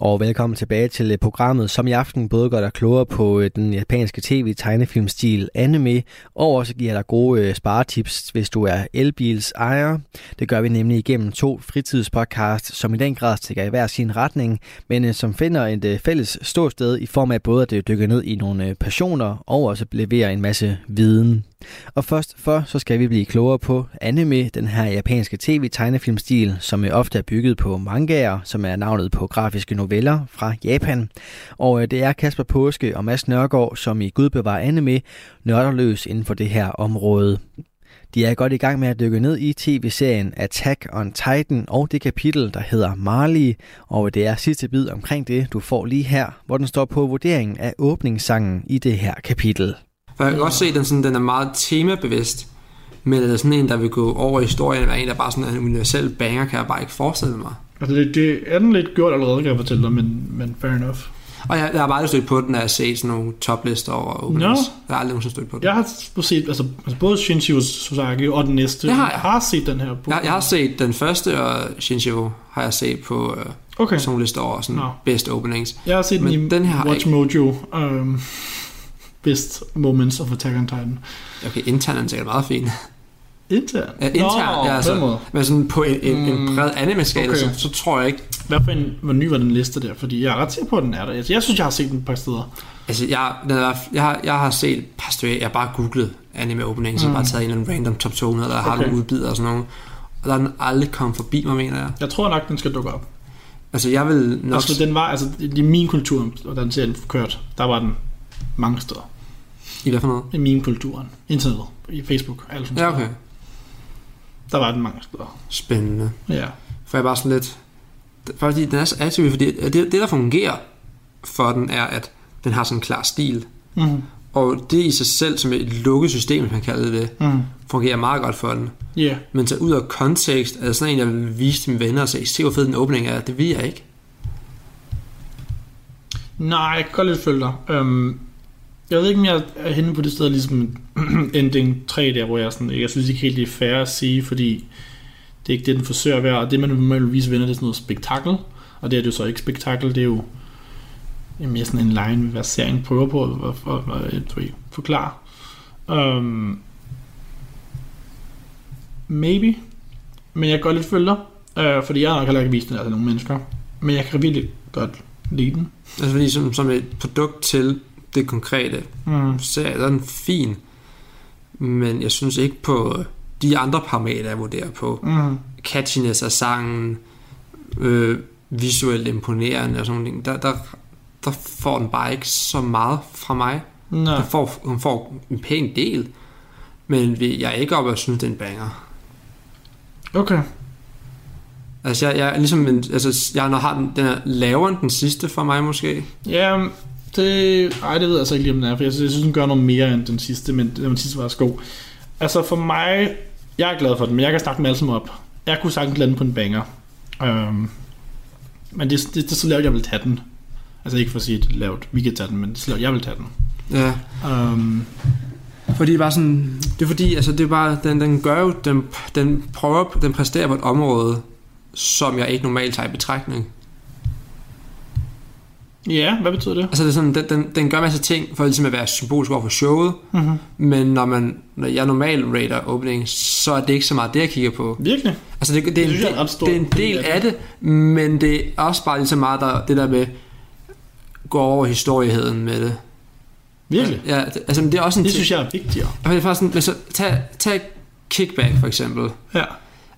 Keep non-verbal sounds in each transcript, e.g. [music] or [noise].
Og velkommen tilbage til øh, programmet, som i aften både gør dig klogere på øh, den japanske tv-tegnefilmstil anime, og også giver dig gode øh, sparetips, hvis du er elbils ejer. Det gør vi nemlig igennem to fritidspodcasts, som i den grad stikker i hver sin retning, men som finder et fælles ståsted i form af både at dykke ned i nogle passioner, og også levere en masse viden. Og først for, så skal vi blive klogere på anime, den her japanske tv-tegnefilmstil, som er ofte er bygget på mangaer, som er navnet på grafiske noveller fra Japan. Og øh, det er Kasper Påske og Mads Nørgaard, som i Gud bevarer anime, nørder løs inden for det her område. De er godt i gang med at dykke ned i tv-serien Attack on Titan og det kapitel, der hedder Marley, og øh, det er sidste bid omkring det, du får lige her, hvor den står på vurderingen af åbningssangen i det her kapitel. For jeg kan godt se, at den, sådan, den er meget temabevidst, men er sådan en, der vil gå over i historien, eller en, der bare sådan en universel banger, kan jeg bare ikke forestille mig. Altså, det, det er den lidt gjort allerede, kan jeg fortælle dig, men, men fair enough. Og jeg, jeg har bare stødt på den, når jeg har set sådan nogle toplister over openings. No. Jeg har aldrig nogensinde stødt på den. Jeg har set, altså, altså både Shinji Sosagi og den næste. Det har jeg. jeg har set den her på. Jeg, jeg har set den første, og Shinji har jeg set på uh, okay. sådan nogle lister over sådan no. best openings. Jeg har set Men den i den her Watch. Mojo. Um, best moments of Attack on Titan. Okay, internen er sikkert meget fin. Intern? Ja, intern, Nå, ja, altså, men sådan på en, en, en mm, bred anime-skala, okay. så, så tror jeg ikke... Hvad for en, hvor ny var den liste der? Fordi jeg er ret sikker på, at den er der. Altså, jeg synes, jeg har set den et par steder. Altså, jeg, jeg, jeg, har, jeg har set et par stykker, jeg har bare googlet anime opening, mm. så jeg har bare taget en eller anden random top 200, der okay. har nogle udbider og sådan noget. Og der er den aldrig kommet forbi mig, mener jeg. Jeg tror nok, den skal dukke op. Altså, jeg vil nok... Altså, den var, altså, i min kultur, og den serien kørt, der var den mange steder. I hvad for noget? I meme-kulturen. Internettet. I Facebook. Alt sådan ja, okay. Der var den mange steder. Spændende. Ja. For jeg bare sådan lidt... Fordi den er så attraktiv, fordi det, det, der fungerer for den, er, at den har sådan en klar stil. Mm. Og det i sig selv, som et lukket system, hvis man kalder det, mm. fungerer meget godt for den. Yeah. Men så ud af kontekst, er det sådan en, jeg vil vise til mine venner og sige, se hvor fed den åbning er, det vil jeg ikke. Nej, jeg kan godt lidt følge dig. Um, jeg ved ikke, om jeg er henne på det sted, ligesom [clears throat] ending 3 der, hvor jeg sådan, jeg synes ikke helt, det er fair at sige, fordi det er ikke det, den forsøger at være, og det man normalvis vinder, det er sådan noget spektakel, og det er det jo så ikke. Spektakel, det er jo mere sådan en line, hvad serien prøver på at, at, at, at forklare. Um, maybe, men jeg kan godt lidt følge dig, uh, fordi jeg har nok heller ikke vist den til nogle mennesker, men jeg kan virkelig godt lide den. Altså fordi som, som et produkt til det konkrete mm. serie, der er den fin, men jeg synes ikke på de andre parametre, jeg vurderer på. Mm. Catchiness af sangen, øh, visuelt imponerende og sådan noget, der, der, der får den bare ikke så meget fra mig. Nej. Der får, hun får en pæn del, men jeg er ikke oppe og synes, det er en banger. Okay. Altså, jeg, jeg, ligesom, altså, jeg har den, den er lavere end den sidste for mig, måske. Ja, det, ej, det ved jeg altså ikke lige, om den er, for jeg synes, den gør noget mere end den sidste, men den sidste var også god. Altså for mig, jeg er glad for den, men jeg kan snakke dem alle sammen op. Jeg kunne sagtens lande på en banger. Um, men det, det, det, så lavt, jeg vil tage den. Altså ikke for at sige, at det lavt, vi kan tage den, men det så lavt, jeg vil tage den. Ja. Um, fordi det bare sådan, det er fordi, altså det er bare, den, den gør jo, den, den prøver, den præsterer på et område, som jeg ikke normalt tager i betragtning. Ja, hvad betyder det? Altså det er sådan, den, den, den gør masser ting for ligesom at være symbolisk over for showet, mm-hmm. men når, man, når jeg normalt rater opening, så er det ikke så meget det, jeg kigger på. Virkelig? Altså det, det, det, er, en, det, det er en del af det, men det er også bare lige så meget der, det der med gå over historieheden med det. Virkelig? Ja, det, altså det er også en Det synes jeg er vigtigere. Altså, det er faktisk sådan, så tag, tag Kickback for eksempel. Ja.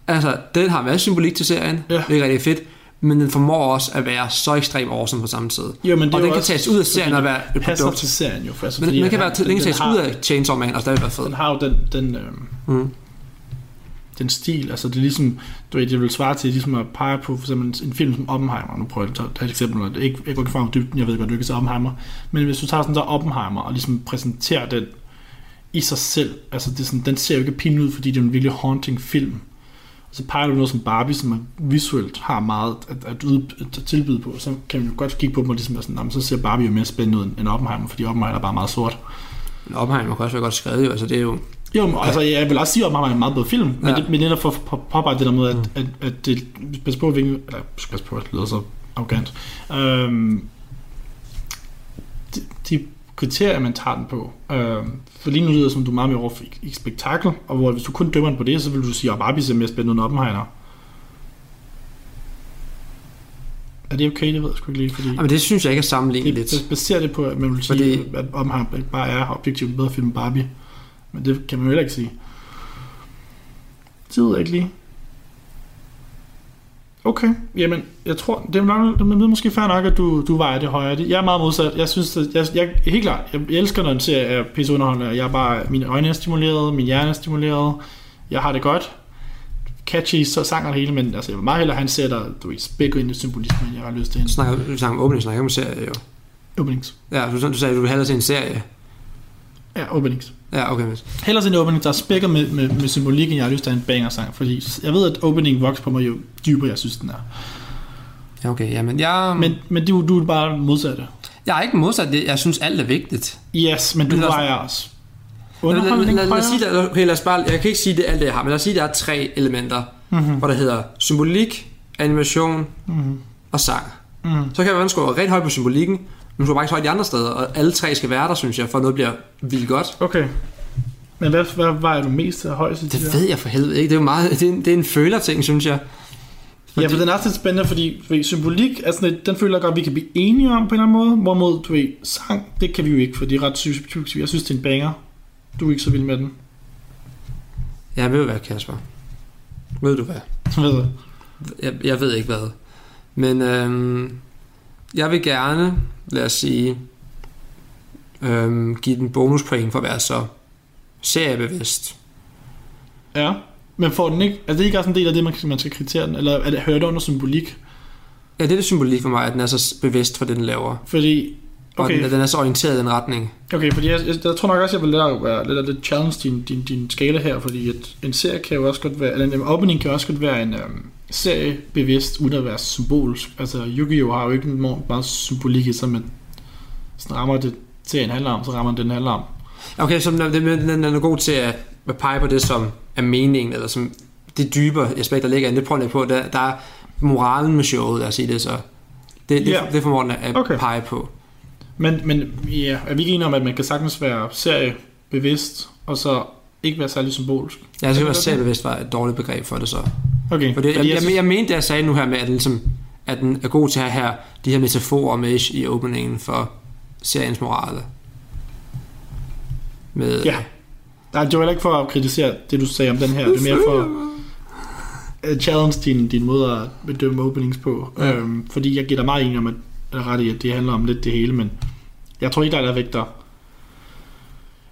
Altså, den har meget symbolik til serien. Ja. Det er rigtig fedt men den formår også at være så ekstremt awesome på samme tid. Jo, men det og den kan tages ud af serien og være et produkt. til serien jo. For, altså, men den kan, være, den, den kan tages ud af Chainsaw Man og stadig være fed. Den har jo den, den, øh, mm. den stil, altså det er ligesom, du ved, det vil svare til ligesom at pege på for eksempel en film som Oppenheimer, nu prøver jeg at tage et eksempel, og det er ikke, jeg går ikke frem dybden, jeg ved godt, du ikke ser Oppenheimer, men hvis du tager sådan der Oppenheimer og ligesom præsenterer den i sig selv, altså det er sådan, den ser jo ikke pin ud, fordi det er en virkelig haunting film, så peger du noget som Barbie, som man visuelt har meget at, at, ud, at tilbyde på, så kan man jo godt kigge på dem og ligesom være sådan, "Nå, men så ser Barbie jo mere spændende ud end Oppenheimer, fordi Oppenheimer er bare meget sort. Men Oppenheimer kan også være godt skrevet, jo. Altså, det er jo... Jo, men, altså jeg vil også sige, at Oppenheimer er en meget bedre film, men, Ja. det, men netop for at på- påpege det der med, at, at, at det, pas på, hvilken, eller pas på, det lyder så arrogant, øhm, de, de kriterier, man tager den på, øhm, for lige nu lyder det som, du er meget mere over for i, spektakel, og hvor hvis du kun dømmer den på det, så vil du sige, at Barbie ser mere spændende end Oppenheimer. Er det okay? Det ved jeg sgu ikke lige, fordi... Jamen, det synes jeg ikke er sammenligneligt. Det baserer det på, at man vil sige, Fordi- at Oppenheimer bare er objektivt bedre film end Barbie. Men det kan man jo heller ikke sige. Det ved jeg ikke lige. Okay, jamen, jeg tror, det er, nok, det er måske fair nok, at du, du vejer det højere. Jeg er meget modsat. Jeg synes, at jeg, jeg, helt klart, jeg, elsker, når en serie er pisse underholdende. Jeg er bare, mine øjne er stimuleret, min hjerne er stimuleret. Jeg har det godt. Catchy, så sang og hele, men altså, jeg vil meget hellere have en serie, der du ved, spækker ind i symbolisme, end jeg har lyst til en Du snakker, du snakker om åbning, snakker om serie, jo. openings. Ja, du, du sagde, at du vil hellere se en serie. Ja, openings. Ja, okay. men- Hellere en opening, der er spækket med, med, med symbolik, end jeg har lyst til en banger-sang, fordi jeg ved, at opening vokser på mig jo dybere, jeg synes, den er. Ja, okay. Jamen, jeg, Men, men du, du er bare modsatte. jeg er ikke modsat det. Jeg synes, alt er vigtigt. Yes, men du Men lad os- vejer også. Lad, lad, Underholdning lad, lad, sige okay, lad os bare, jeg kan ikke sige det alt det, jeg har, men lad os sige, at der er tre elementer, Mhm. hvor der hedder symbolik, animation Mhm. og sang. Mhm. Så kan man score rigtig højt på symbolikken, du skal bare ikke højt de andre steder, og alle tre skal være der, synes jeg, for at noget bliver vildt godt. Okay. Men hvad, hvad vejer du mest af højst? Det der? ved jeg for helvede ikke. Det er jo meget, det er, en- det er en føler-ting, synes jeg. Ja, for den er også lidt spændende, fordi ved, symbolik, altså, lidt- den føler jeg godt, vi kan blive enige om på en eller anden måde. Hvorimod, du ved, sang, det kan vi jo ikke, for det er ret subjektivt. Jeg synes, det er en banger. Du er ikke så vild med den. Jeg ved hvad, Kasper. Ved du hvad? Hvad ved Jeg, jeg ved ikke hvad. Men øhm, jeg vil gerne, lad os sige, øhm, give den bonuspoint for at være så seriebevidst. Ja, men får den ikke... Er det ikke også en del af det, man, man skal kritere den? Eller er det, hører det under symbolik? Ja, det er det symbolik for mig, at den er så bevidst for det, den laver. Fordi... Og Okay, den, at den er så orienteret i den retning. okay fordi jeg, jeg, jeg tror nok også, jeg vil lade være lidt, lidt challenge din, din, din skala her, fordi at en serie kan jo også godt være... Eller en opening kan også godt være en um, serie bevidst, uden at være symbolsk. Altså, Yu-Gi-Oh! har jo ikke meget symbolik i sig, men sådan rammer det serien handler om, så rammer den handler om. Okay, så den, den, den, er god til at, at pege på det, som er meningen, eller som det dybere aspekt, der ligger i. Det lidt på. Der, der er moralen med showet, lad os sige det så. Det, det, Ja. det formår den at Okay. pege på. Men, men ja, er vi ikke enige om, at man kan sagtens være serie bevidst, og så ikke være særlig symbolsk? Det at godt? seriebevidst var et dårligt begreb for det så. Okay, For det, jeg, fordi jeg, synes- jeg, jeg mente jeg sagde nu her med, at den, ligesom, at den er god til at have her, de her metaforer med i openingen for seriens morale. Med, Ja. Nej, det var heller ikke for at kritisere det, du sagde om den her. Det er mere for at challenge din, din måde at bedømme openings på. Ja. Øhm, fordi jeg giver dig meget enig om, at, ret i, at det handler om lidt det hele, men jeg tror ikke, der er vægter.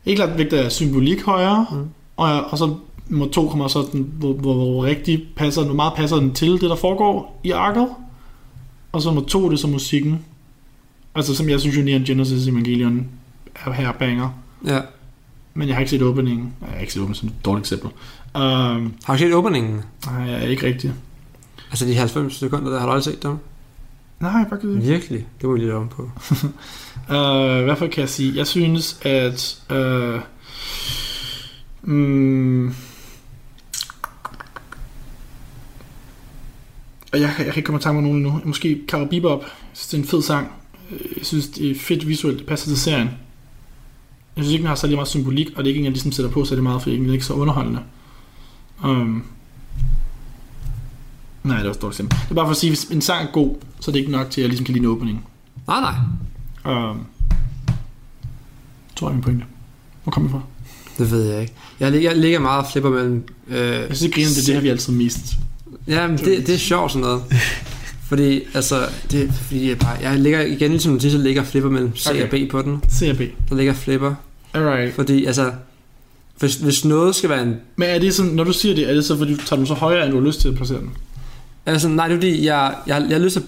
Ikke klart vægter symbolik højere, mm. og, og så nummer to kommer så den, hvor, hvor, hvor rigtig passer, hvor meget passer den til det, der foregår i arket. Og så nummer to, det er så musikken. Altså som jeg synes jo, Neon Genesis Evangelion er her banger. ja. Men jeg har ikke set openingen. Jeg har ikke set openingen som et dårligt eksempel. Um, Har du set openingen? nej, jeg er ikke rigtig. Altså de 90 sekunder, der har du aldrig set dem? Nej, faktisk ikke. Virkelig? Det må vi lige om på. Uh, hvert fald kan jeg sige, jeg synes, at... Uh, mm, og jeg, jeg kan ikke komme i tanke om nogen nu. Måske Cowboy Bebop. Jeg synes, det er en fed sang. Jeg synes, det er fedt visuelt. Det passer til serien. Jeg synes ikke, den har særlig meget symbolik, og det er ikke en, jeg ligesom sætter på særlig meget, for den er ikke så underholdende. Um, nej, det var et dårligt eksempel. Det er bare for at sige, hvis en sang er god, så er det ikke nok til, at jeg ligesom kan lide en opening. Nej, nej. Um, tror jeg min pointe. Hvor kommer vi fra? Det ved jeg ikke. Jeg ligger, jeg ligger meget og flipper mellem... Øh, Jeg synes, det griner, det er det her, vi altid mest. Ja, men det, det er sjovt sådan noget. [laughs] Fordi, altså, det fordi, jeg bare... Jeg ligger igen, ligesom du så ligger flipper mellem C Okay. og B på den. C og B. Der ligger flipper. Alright. Fordi, altså... Hvis, hvis noget skal være en... Men er det sådan, når du siger det, er det så, fordi du tager den så højere, end du har lyst til at placere den? Altså, nej, det er fordi, jeg, jeg, jeg har lyst til...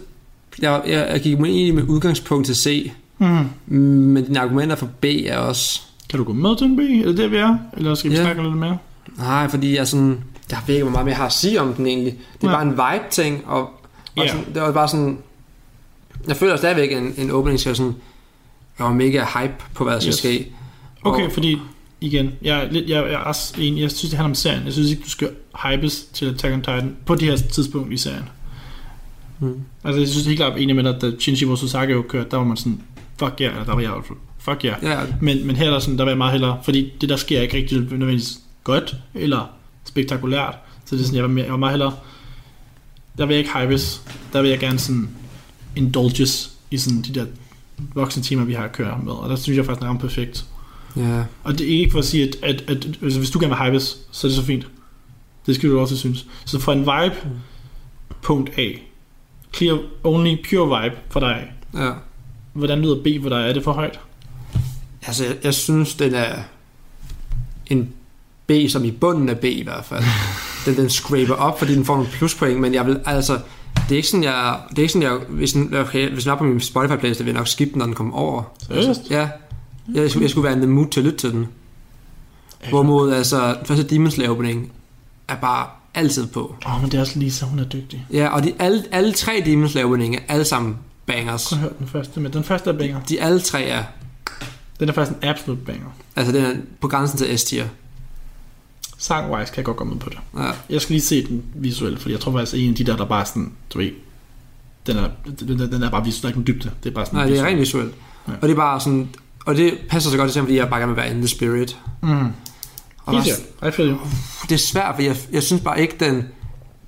Jeg, jeg, jeg gik egentlig med udgangspunkt til C, Mm. men dine argumenter for B er også... Kan du gå med til en B? Er det der, vi er? Eller skal vi Ja. snakke lidt mere? Nej, fordi jeg sådan... jeg ved ikke, hvor meget mere jeg har at sige om den egentlig. Det er Nej. bare en vibe-ting, og, og Ja. sådan, det var bare sådan... Jeg føler stadigvæk, en, en åbning skal sådan... Jeg var mega hype på, hvad der skal Yes. ske. Okay, Og, fordi igen, jeg er, lidt, jeg, jeg er også enig, jeg synes, det handler om serien. Jeg synes ikke, du skal hypes til Attack on Titan på det her tidspunkt i serien. Mm. Altså, jeg synes helt klart enig med dig, da Shinji Mosasage jo kørte, der var man sådan, fuck yeah, eller der var jeg i hvert fald, fuck yeah. Ja, Men, men her er der sådan, der var jeg meget hellere, fordi det der sker er ikke rigtig nødvendigvis godt, eller spektakulært. Så det er sådan, jeg var, mere, jeg var meget hellere, der vil jeg ikke hypes, der vil jeg gerne sådan indulges i sådan de der voksne timer, vi har at køre med. Og der synes jeg faktisk, den er perfekt. ja. Og det er ikke for at sige, at, at, at altså, hvis du gerne vil hypes, så er det så fint. Det skal du også synes. Så fra en vibe, punkt A, clear only pure vibe for dig. ja. Hvordan lyder B for dig? Er det for højt? Altså, jeg, jeg synes, den er en B, som i bunden af B i hvert fald. [laughs] den, den scraper op, fordi den får nogle pluspoint, men jeg vil altså... Det er ikke sådan, jeg... Det er ikke sådan, jeg... Hvis den, okay, hvis den er på min Spotify playlist, vil jeg nok skippe den, når den kommer over. Seriøst? Ja. Jeg, skulle, jeg skulle være in the mood til at lytte til den. Hvorimod, altså, den første Demon Slayer opening er bare altid på. Åh, oh, men det er også Lisa, hun er dygtig. Ja, og de, alle, alle tre Demon Slayer opening er alle sammen bangers. Kun hørt den første, men den første er banger. De alle tre er... Den er faktisk en absolut banger. Altså, den er på grænsen til S-tier. Sangwise kan jeg godt gå med på det. Ja. Jeg skal lige se den visuelt, fordi jeg tror faktisk, at en af de der, der bare sådan, du ved, den er, den, er- den er bare visuelt, der er ikke nogen dybde. Det er bare sådan Nej, det er rent visuelt. Ja. Og det er bare sådan... Og det passer så godt til, fordi jeg bare gerne vil være in the spirit. Mm. Og sikkert. I feel you. det er svært, for jeg, jeg synes bare ikke, den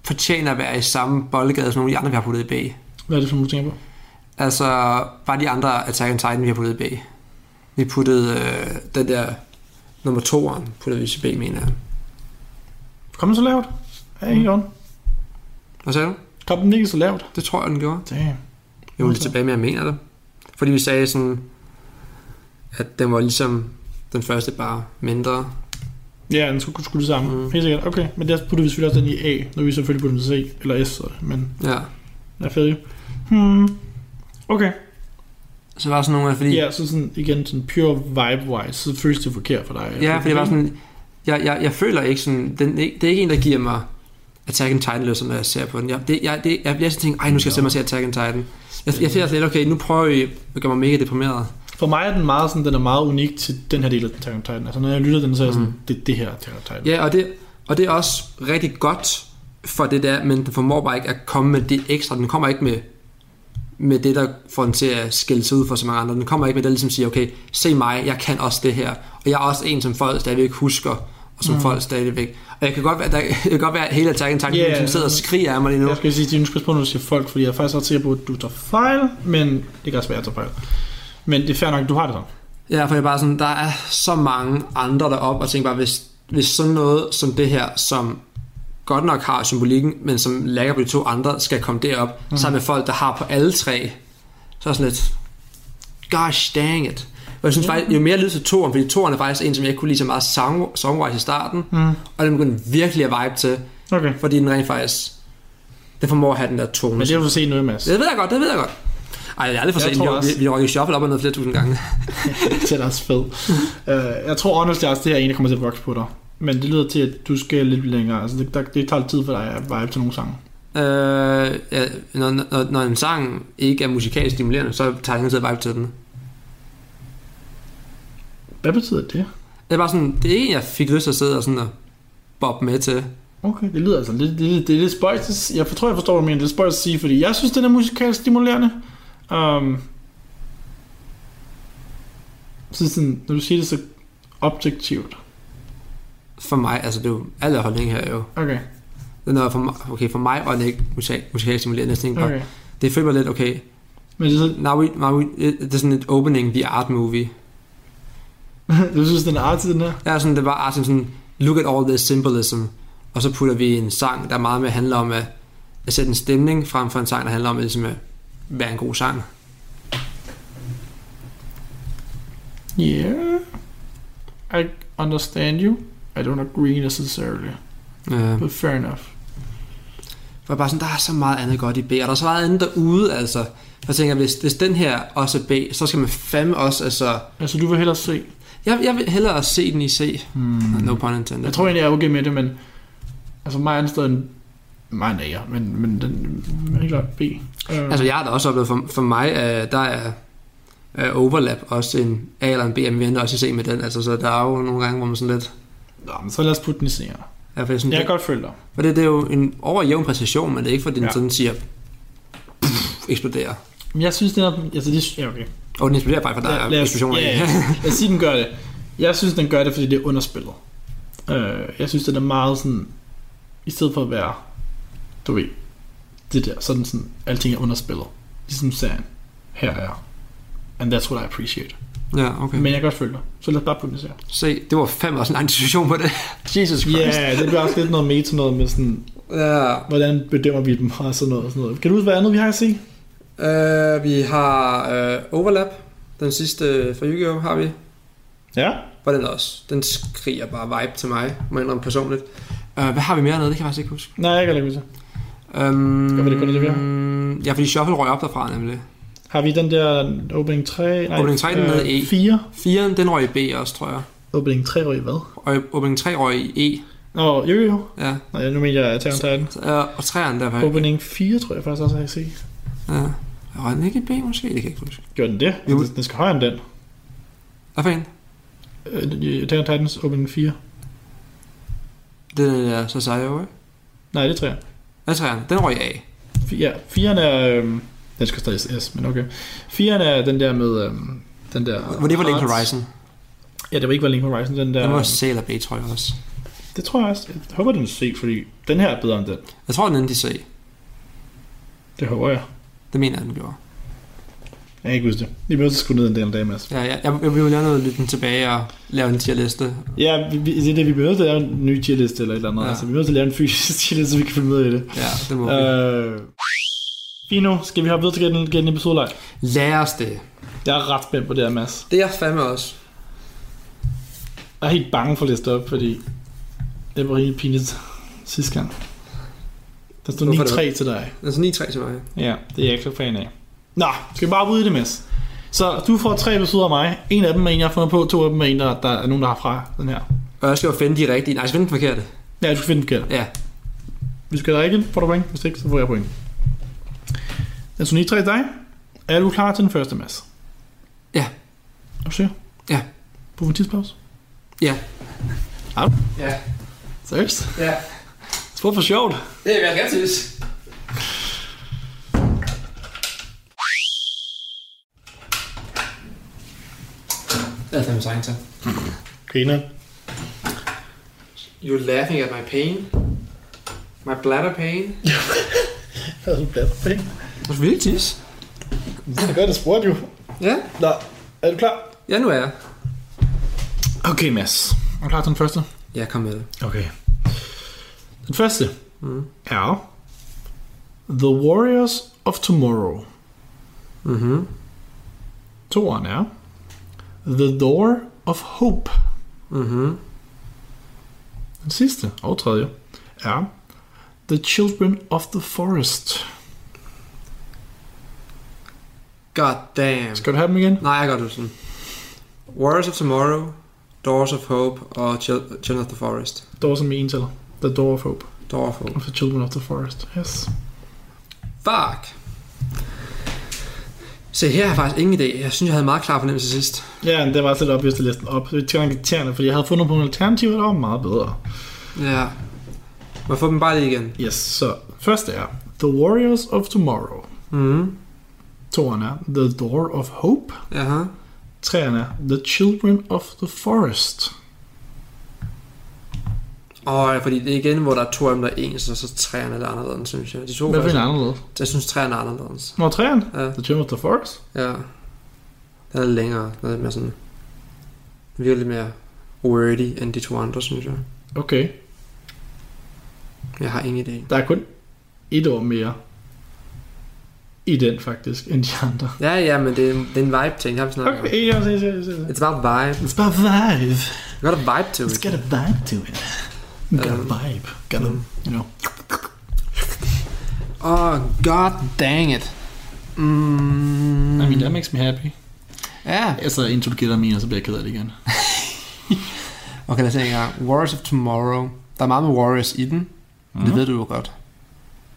fortjener at være i samme boldgade som nogle af de andre, vi har puttet i B. Hvad er det for nogle, tænker på? Altså, bare de andre Attack on Titan, vi har puttet i B. Vi puttede øh, den der nummer toeren, puttede vi i B, mener jeg. Kom så lavt? Ja, helt on. Hvad sagde du? Kom den ikke så lavt? Det tror jeg, den gjorde. Damn. Jeg var lidt tilbage med, at jeg mener det. Fordi vi sagde sådan, at den var ligesom den første bare mindre. Ja, den skulle, skulle det samme. Mm. Mm. Helt sikkert. Okay, men der putter vi selvfølgelig også den i A, når vi selvfølgelig putter den til C, eller S, så, men Ja. jeg er fed. Hmm. Okay. Så var sådan nogle af, fordi... Ja, så sådan igen sådan pure vibe-wise, så føles det forkert for dig. Ja, fordi det var sådan, jeg, jeg, jeg føler ikke sådan, den, det er ikke en, der giver mig Attack on Titan lyst, når jeg ser på den. Jeg, det, jeg, det, jeg bliver sådan tænkt, ej, nu skal jeg simpelthen se Attack on Titan. Jeg, jeg føler lidt, okay, nu prøver vi at gøre mig mega deprimeret. For mig er den meget sådan, den er meget unik til den her del af Attack on Titan. Altså når jeg lytter den, så er jeg sådan, Mm. det det her Attack on Titan. Ja, og det, og det er også rigtig godt for det der, men den formår bare ikke at komme med det ekstra. Den kommer ikke med, med det, der får den til at skille sig ud for så mange andre. Den kommer ikke med det, der ligesom siger, okay, se mig, jeg kan også det her. Og jeg er også en, som folk stadigvæk husker, og som mm. folk stadigvæk. Og jeg kan godt være, der, jeg kan godt være at hele Attack on Titan, yeah, som sidder og skriger af mig lige nu. Jeg skal sige, at skal passe på, når du siger folk, fordi jeg er faktisk ret sikker på, at du tager fejl, men det kan også være, at jeg tager fejl. Men det er fair nok, du har det sådan. Ja, for er bare sådan, der er så mange andre deroppe, og tænker bare, hvis, hvis sådan noget som det her, som godt nok har symbolikken, men som lægger på de to andre, skal komme derop, mm. sammen med folk, der har på alle tre, så er sådan lidt, gosh dang it. Og jeg synes faktisk, jo mere jeg lytter til toeren, fordi toeren er faktisk en, som jeg ikke kunne lide så meget song, songwise i starten, Mm. og den begyndte virkelig at vibe til, Okay. fordi den rent faktisk, den formår at have den der tone. Men det har du set nu, Mads. det ved jeg godt, det ved jeg godt. Ej, jeg er aldrig for sent. Vi, vi, vi røg i shuffle op og ned flere tusind gange. [laughs] det er også fedt. Uh, jeg tror honestly også, det her egentlig kommer til at vokse på dig. Men det lyder til, at du skal lidt længere. Altså, det, der, det tager lidt tid for dig at vibe til nogle sange. Øh, ja, når, når, når en sang ikke er musikalsk stimulerende, så tager jeg ikke tid at vibe til den. Hvad betyder det? Det er bare sådan, det er ikke en, jeg fik lyst til at sidde og sådan og bob med til. Okay, det lyder altså lidt, det, det er lidt spøjst. at s- Jeg tror, jeg forstår, hvad du mener. Det er spøjst at sige, fordi jeg synes, den er musikalsk stimulerende. Um, så sådan, når du siger det så objektivt. For mig, altså det er jo alle holdning her jo. Okay, Den er for mig, okay, for mig var den ikke musik, musikalsk stimulerende. Bare, okay. Det føler lidt, okay, Men det er så, now we, now we, det er sådan et opening the art movie. [laughs] du synes, den er artig, den her? Er sådan, det var art sådan, look at all this symbolism. Og så putter vi en sang, der meget mere handler om at, at sætte en stemning, frem for en sang, der handler om at, ligesom at være en god sang. Yeah. I understand you. I don't agree necessarily. Øh, But fair enough. For bare sådan, der er så meget andet godt i B, og der er så meget andet derude, altså. Jeg tænker, hvis, hvis den her også er B, så skal man fandme også, altså... Altså, du vil hellere se. Jeg, jeg vil hellere se den i C. Hmm. No pun intended. Jeg tror egentlig, jeg er okay med det, men Altså mig er stadig en mig er en men, men den er helt klart B. Uh, Altså jeg har da også oplevet, for, for mig, uh, der er uh, overlap også en A eller en B, men vi ender også i C med den. Altså, så der er jo nogle gange, hvor man sådan lidt... Nå, men så lad os putte den i C'er. Ja, for jeg, sådan, Jeg det, kan godt følge dig. for det, det er jo en overjævn præcision, men det er ikke fordi den Ja. sådan siger... Pff, eksploderer. Men jeg synes, den er... Altså, det, ja, okay. Og den eksploderer faktisk, for der Lad- er eksplosioner ja, ja. Lad os sige, den gør det. Jeg synes, den gør det, fordi det er underspillet. Uh, jeg synes, den er meget sådan... I stedet for at være... Du ved... Det der, sådan sådan... Alting er underspillet. Ligesom serien. Her er. And that's what I appreciate. ja, okay. Men jeg kan godt følge dig. Så lad os bare putte den i serien. Se, det var fandme også en lang diskussion på det. Jesus Christ. Ja, yeah, det bliver også lidt noget meta noget med sådan... Ja. Hvordan bedømmer vi dem og sådan noget. Og sådan noget. Kan du huske, hvad andet vi har at se? Uh, vi har uh, Overlap. Den sidste fra Yu-Gi-Oh! har vi. Ja. Var den også. Den skriger bare vibe til mig, må jeg indrømme personligt. Uh, hvad har vi mere nede? Det kan jeg faktisk ikke huske. Nej, jeg kan ikke huske. Um, Skal vi det kun vi har? Ja, fordi Shuffle røg op derfra nemlig. Har vi den der opening 3? Nej, Opening 3, den nede i E. 4. 4'eren, den røg i B også, tror jeg. Opening 3 røg i hvad? Og opening 3 røg i E. Nå, jo jo. Ja. Nej, nu mener jeg Attack on Titan. Uh, og 3'eren der var... Opening 4 tror jeg faktisk også, jeg kan se. Ja. Røg den ikke i B måske? Det kan jeg ikke huske. Gjorde den det? Jo. Den skal højere end den. Hvad for en? Øh, Attack on Titans opening 4. Den er Sasayo, ikke? Nej, det er 3. Hvad 3'eren? Den røg i A. Ja, 4'eren er... Øhm, den skal stadig S, men okay. 4'eren er den der med... Øhm, den der... Var det var Link. Horizon? Ja, det var ikke var Link Horizon, den der... Den var C eller B, tror jeg også. Det tror jeg også. Jeg håber, den er C, fordi den her er bedre end den. Jeg tror, den i C. Det håber jeg. Det mener jeg, den gjorde. Jeg kan ikke huske det. Vi bliver skrue ned en del dag, Mads. Ja, ja, jeg, jeg vil lave noget lytte den tilbage og lave en tierliste. Ja, vi, vi, det er det, vi bliver nødt til at lave en ny tierliste eller et eller andet. Ja. Altså, vi bliver nødt til at lave en fysisk [laughs] tierliste, så vi kan følge med i det. Ja, det må vi. Øh, fint nu. Skal vi hoppe videre til gætte en episode Lad os det. Jeg er ret spændt på det her, Mads. Det er jeg fandme også. Jeg er helt bange for at læse det op, fordi det var helt pinligt sidste gang. Der stod Hvorfor 9-3 til dig. Altså 9-3 til mig. Ja, det er jeg ikke så fan af. Nå, skal vi bare ud i det, Mads? Så du får tre episoder af mig. En af dem er en, jeg har fundet på. To af dem er en, der, der er nogen, der har fra den her. Og jeg skal jo finde de rigtige. Nej, jeg skal finde den forkerte. Ja, du skal finde den forkert. Ja. Hvis du skal rigtigt, får du point. Hvis ikke, så får jeg point. Den stod 9-3 til dig. Er du klar til den første, Mads? Ja. Er du sikker? Ja. På en tidspause? Ja. Er du? Ja. Seriøst? Ja. For sjovt. Det er jeg gerne til. Det er fandme sejt, så. Griner. You're laughing at my pain. My bladder pain. [laughs] Har du bladret penge? Du vil tisse. Det er godt, at spurgte jo. Ja. Nå, er du klar? Ja, nu er jeg. Okay, Mads. Er du klar til den første? Ja, kom med det. Okay. Den første Mm. er The Warriors of Tomorrow. Mhm. Toeren er The Door of Hope. Mhm. Den sidste og tredje er The Children of the Forest. God damn. Skal du have dem igen? Nej, jeg gør det sådan. Warriors of Tomorrow, Doors of Hope og Chil- Children of the Forest. Door som i en tæller. The Door of Hope. Door of Hope. Og The Children of the Forest. Yes. Fuck. Se, her har jeg faktisk ingen idé. Jeg synes, jeg havde meget klar fornemmelse sidst. Ja, det var også lidt obvious at læse den op. Det er irriterende, fordi jeg havde fundet på nogle alternativer, der var meget bedre. Ja. Må jeg få dem bare lige igen? Yes, så første er The Warriors of Tomorrow. Mhm. Toeren er The Door of Hope. Jaha. Treeren er The Children of the Forest. Og fordi det er igen, hvor der er to af dem, der er ens, og så træerne er anderledes, synes jeg. De to Hvad finder anderledes? Jeg synes, træerne er anderledes. Nå, treeren? Ja. The Children of the Forest? Ja. Den er længere. Den er lidt mere sådan... Den virker lidt mere wordy end de to andre, synes jeg. Okay. Jeg har ingen idé. Der er kun et år mere i den faktisk, end de andre. Ja, ja, men det er, det er en vibe-ting. Har vi snakket om. Okay, ja, ja, ja, ja. It's about vibe. It's about vibe. You got a vibe to it. get a vibe to it. Got a Um, vibe. Got a, you know. Oh, god dang it. Mm. I mean, that makes me happy. Ja. Altså, indtil du gætter min, og så bliver jeg ked af det igen. [laughs] Okay, lad os se en gang. Warriors of Tomorrow. Der er meget med Warriors i den. Mm. Det ved du jo godt.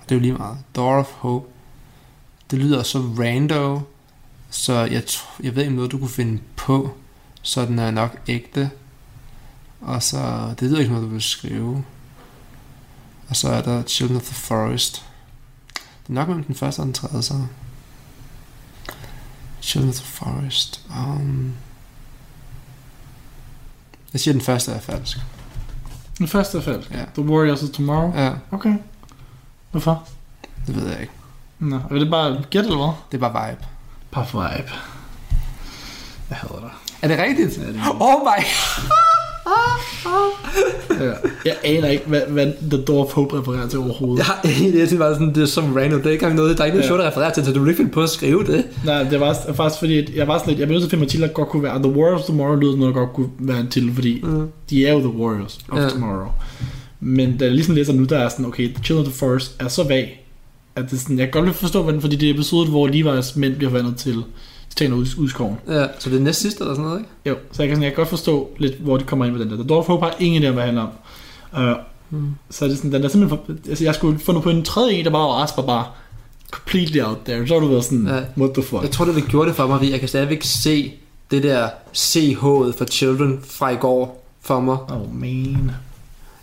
Det er jo lige meget. Door of Hope. Det lyder så rando, så jeg, jeg ved ikke noget, du kunne finde på, så den er nok ægte. Og så, det lyder ikke noget, du vil skrive. Og så er der Children of the Forest. Det er nok mellem den første og den tredje, så. Children of the Forest. Um, jeg siger, den første er falsk. Den første er falsk. Ja. The Warriors of Tomorrow. Ja, Okay. Hvorfor? det ved jeg ikke. Nå, er det bare gæt eller hvad? Det er bare vibe. Bare vibe. Jeg hader dig. Er det rigtigt? Ja, det Oh my Ja. Jeg aner ikke, hvad, hvad The Door of Hope refererer til overhovedet. Jeg har egentlig, jeg synes bare sådan, det er så random. Det er ikke engang noget, der er ikke noget Ja. show, der refererer til, så du vil ikke finde på at skrive det. Nej, det var faktisk fordi, jeg var sådan lidt, jeg blev nødt til at finde mig til, at godt kunne være, The Warriors of Tomorrow lyder noget, der godt kunne være en titel, fordi Mm. de er jo The Warriors of Ja. Tomorrow. Men da jeg ligesom læser nu, der er sådan, okay, The Children of the Forest er så vag, at det sådan, jeg kan godt forstå, hvordan, fordi det er episodet, hvor Levi's mænd bliver vandet til Titaner ud, ud i skoven. Ja, så det er næst sidste eller sådan noget, ikke? Jo, så jeg kan, sådan, jeg kan godt forstå lidt, hvor de kommer ind med den der. The Door of Hope har ingen idé om, hvad det handler om. Uh, Mm. så er det sådan, den er simpelthen, for, altså jeg skulle fundet på en tredje en, der bare var Asper bare completely out there. Så har du været sådan, Ja. what the fuck. Jeg tror, det vil gjorde det for mig, fordi jeg kan stadigvæk se det der CH'et for Children fra i går for mig. Oh man.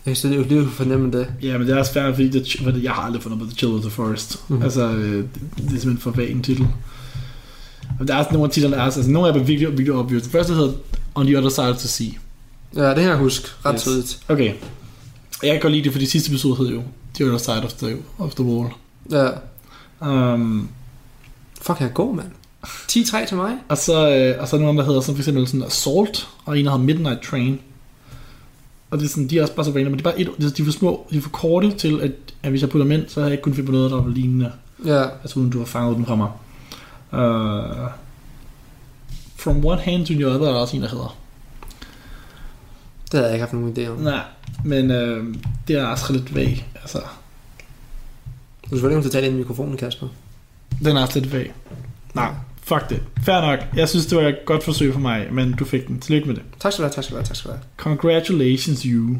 Jeg kan stadig lige fornemme det. Ja, men det er også færdigt, fordi det, fordi jeg har aldrig fundet på The Chill of the Forest. Mm. Altså, øh, det, det, er simpelthen for vag en titel. Og der er nogle af titlerne, er, altså nogle af dem er virkelig, virkelig obvious. Den første hedder On the Other Side of the Sea. Ja, det kan jeg huske ret Yes. tydeligt. Okay. Jeg kan godt lide det, for de sidste episode hed jo The Other Side of the, of the Wall. Ja. Um, Fuck, jeg er god, mand. 10-3 til mig. og, så, øh, og så er der nogle, der hedder som for eksempel sådan Assault, og en, der hedder Midnight Train. Og det er sådan, de er også bare så random, men det er bare et, de er for små, de er for korte til, at, at hvis jeg putter dem ind, så har jeg ikke kunnet finde på noget, der var lignende. Ja. Altså uden du har fanget den fra mig. Uh, from one hand to the other er der også en, der hedder. Det havde jeg ikke haft nogen idé om. Nej, men uh, det er også lidt vag. Altså, Du skal selvfølgelig ikke tage ind i mikrofonen, Kasper. den er også lidt vag. Nej, fuck det. Fair nok. Jeg synes, det var et godt forsøg for mig, men du fik den. Tillykke med det. Tak skal du have, tak skal du have, tak skal du have. Congratulations, you.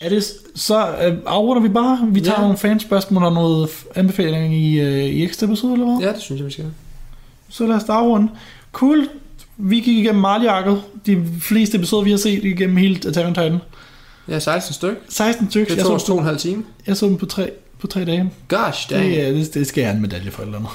Er det, så øh, afrunder vi bare. Vi tager Ja. nogle fanspørgsmål og noget anbefaling i, øh, i ekstra episode, eller hvad? Ja, det synes jeg, vi skal. Så lad os rundt. Cool. Vi gik igennem Marliarket. De fleste episoder, vi har set igennem hele Attack on Titan. Ja, 16 styk. 16 stykker. Det Jeg, tog os to og en halv time. jeg så dem på tre, på tre dage. Gosh, dang. Det, det, det skal jeg have en medalje for eller andet.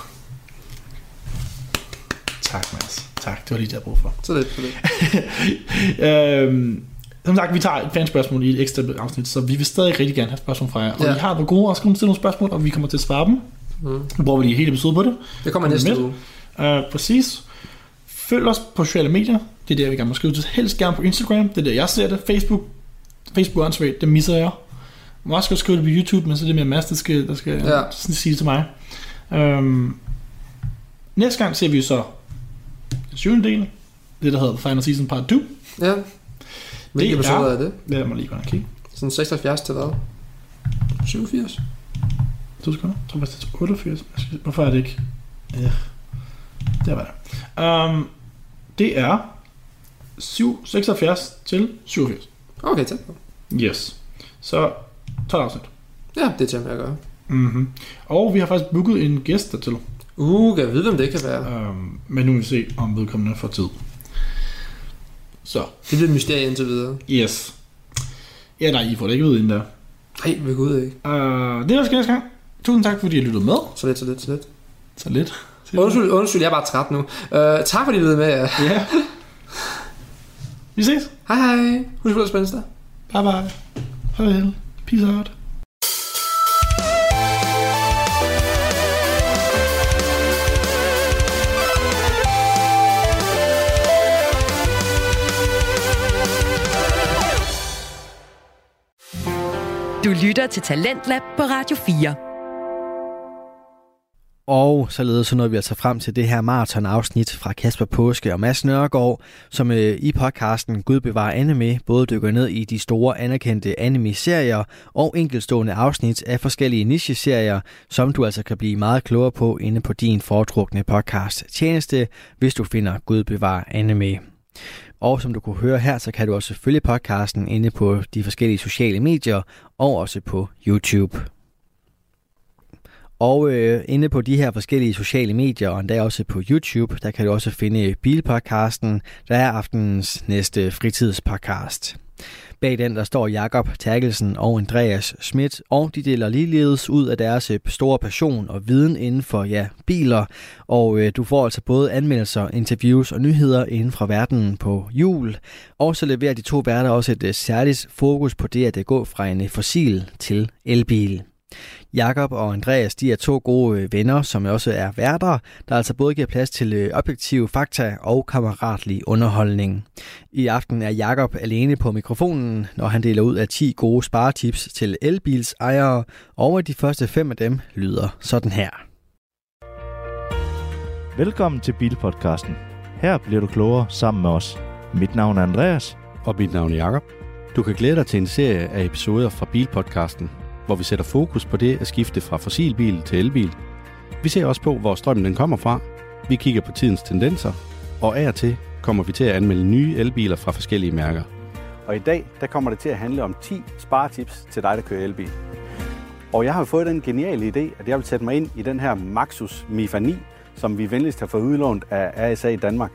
Tak, Mads. Tak, det var lige det, jeg brug for. Så lidt, så lidt. [laughs] øhm, som sagt, vi tager et fanspørgsmål i et ekstra afsnit, så vi vil stadig rigtig gerne have spørgsmål fra jer. Og Ja. vi har nogle gode, også kommer til nogle spørgsmål, og vi kommer til at svare dem. Mm. Nu bruger vi lige hele episode på det. Det kommer Kom næste uge. Uh, præcis. Følg os på sociale medier. Det er der, vi gerne må skrive til. Helst gerne på Instagram. Det er der, jeg ser det. Facebook. Facebook Ansvar, det misser jeg. Jeg må også skrive det på YouTube, men så er det mere Mads, der skal, der skal Ja. sige det til mig. Um, næste gang ser vi så den syvende del. Det, der hedder The Final Season Part 2. Ja. Hvilke Det er- episoder er det? Det må lige gå og kigge. Sådan 76 til hvad? 87? To sekunder. Jeg tror faktisk, det er 88. Jeg skal- Hvorfor er det ikke? Ja. Der var det. Um, det er 7, 76 til 87. Okay, på. Yes. Så 12 afsnit. Ja, det tænker jeg gøre. Mm-hmm. Og vi har faktisk booket en gæst dertil. Uh, kan jeg vide, hvem det kan være? Um, men nu vil vi se, om vedkommende får tid. Så, Det bliver et mysterie indtil videre. yes. Ja, nej, I får det ikke ud inden der. Nej, ved gud ikke. Uh, det var næste gang. Tusind tak, fordi I lyttede med. Så lidt, så lidt, så lidt. Så lidt. Undskyld, undskyld, jeg er bare træt nu. Uh, tak fordi I lyttede med. Ja. Vi ses. Hej hej. Husk på at spænde dig. Bye bye. Farvel. Peace out. Du lytter til Talentlab på Radio 4. Og således så nåede vi altså frem til det her maraton-afsnit fra Kasper Påske og Mads Nørgaard, som øh, i podcasten Gud bevarer anime både dykker ned i de store anerkendte anime-serier og enkeltstående afsnit af forskellige niche-serier, som du altså kan blive meget klogere på inde på din foretrukne podcast tjeneste, hvis du finder Gud bevarer anime. Og som du kunne høre her, så kan du også følge podcasten inde på de forskellige sociale medier og også på YouTube. Og øh, inde på de her forskellige sociale medier, og endda også på YouTube, der kan du også finde øh, Bilpodcasten, der er aftenens næste fritidspodcast. Bag den der står Jakob Terkelsen og Andreas Schmidt, og de deler ligeledes ud af deres øh, store passion og viden inden for ja, biler. Og øh, du får altså både anmeldelser, interviews og nyheder inden fra verdenen på jul. Og så leverer de to værter også et øh, særligt fokus på det at øh, det går fra en øh, fossil til elbil. Jakob og Andreas, de er to gode øh, venner, som også er værter, der altså både giver plads til øh, objektive fakta og kammeratlig underholdning. I aften er Jakob alene på mikrofonen, når han deler ud af 10 gode sparetips til elbilsejere, og de første fem af dem lyder sådan her. Velkommen til Bilpodcasten. Her bliver du klogere sammen med os. Mit navn er Andreas. Og mit navn er Jakob. Du kan glæde dig til en serie af episoder fra Bilpodcasten, hvor vi sætter fokus på det at skifte fra fossilbil til elbil. Vi ser også på, hvor strømmen den kommer fra. Vi kigger på tidens tendenser, og af og til kommer vi til at anmelde nye elbiler fra forskellige mærker. Og i dag, der kommer det til at handle om 10 sparetips til dig, der kører elbil. Og jeg har fået den geniale idé, at jeg vil sætte mig ind i den her Maxus Mifa 9, som vi venligst har fået udlånt af RSA i Danmark.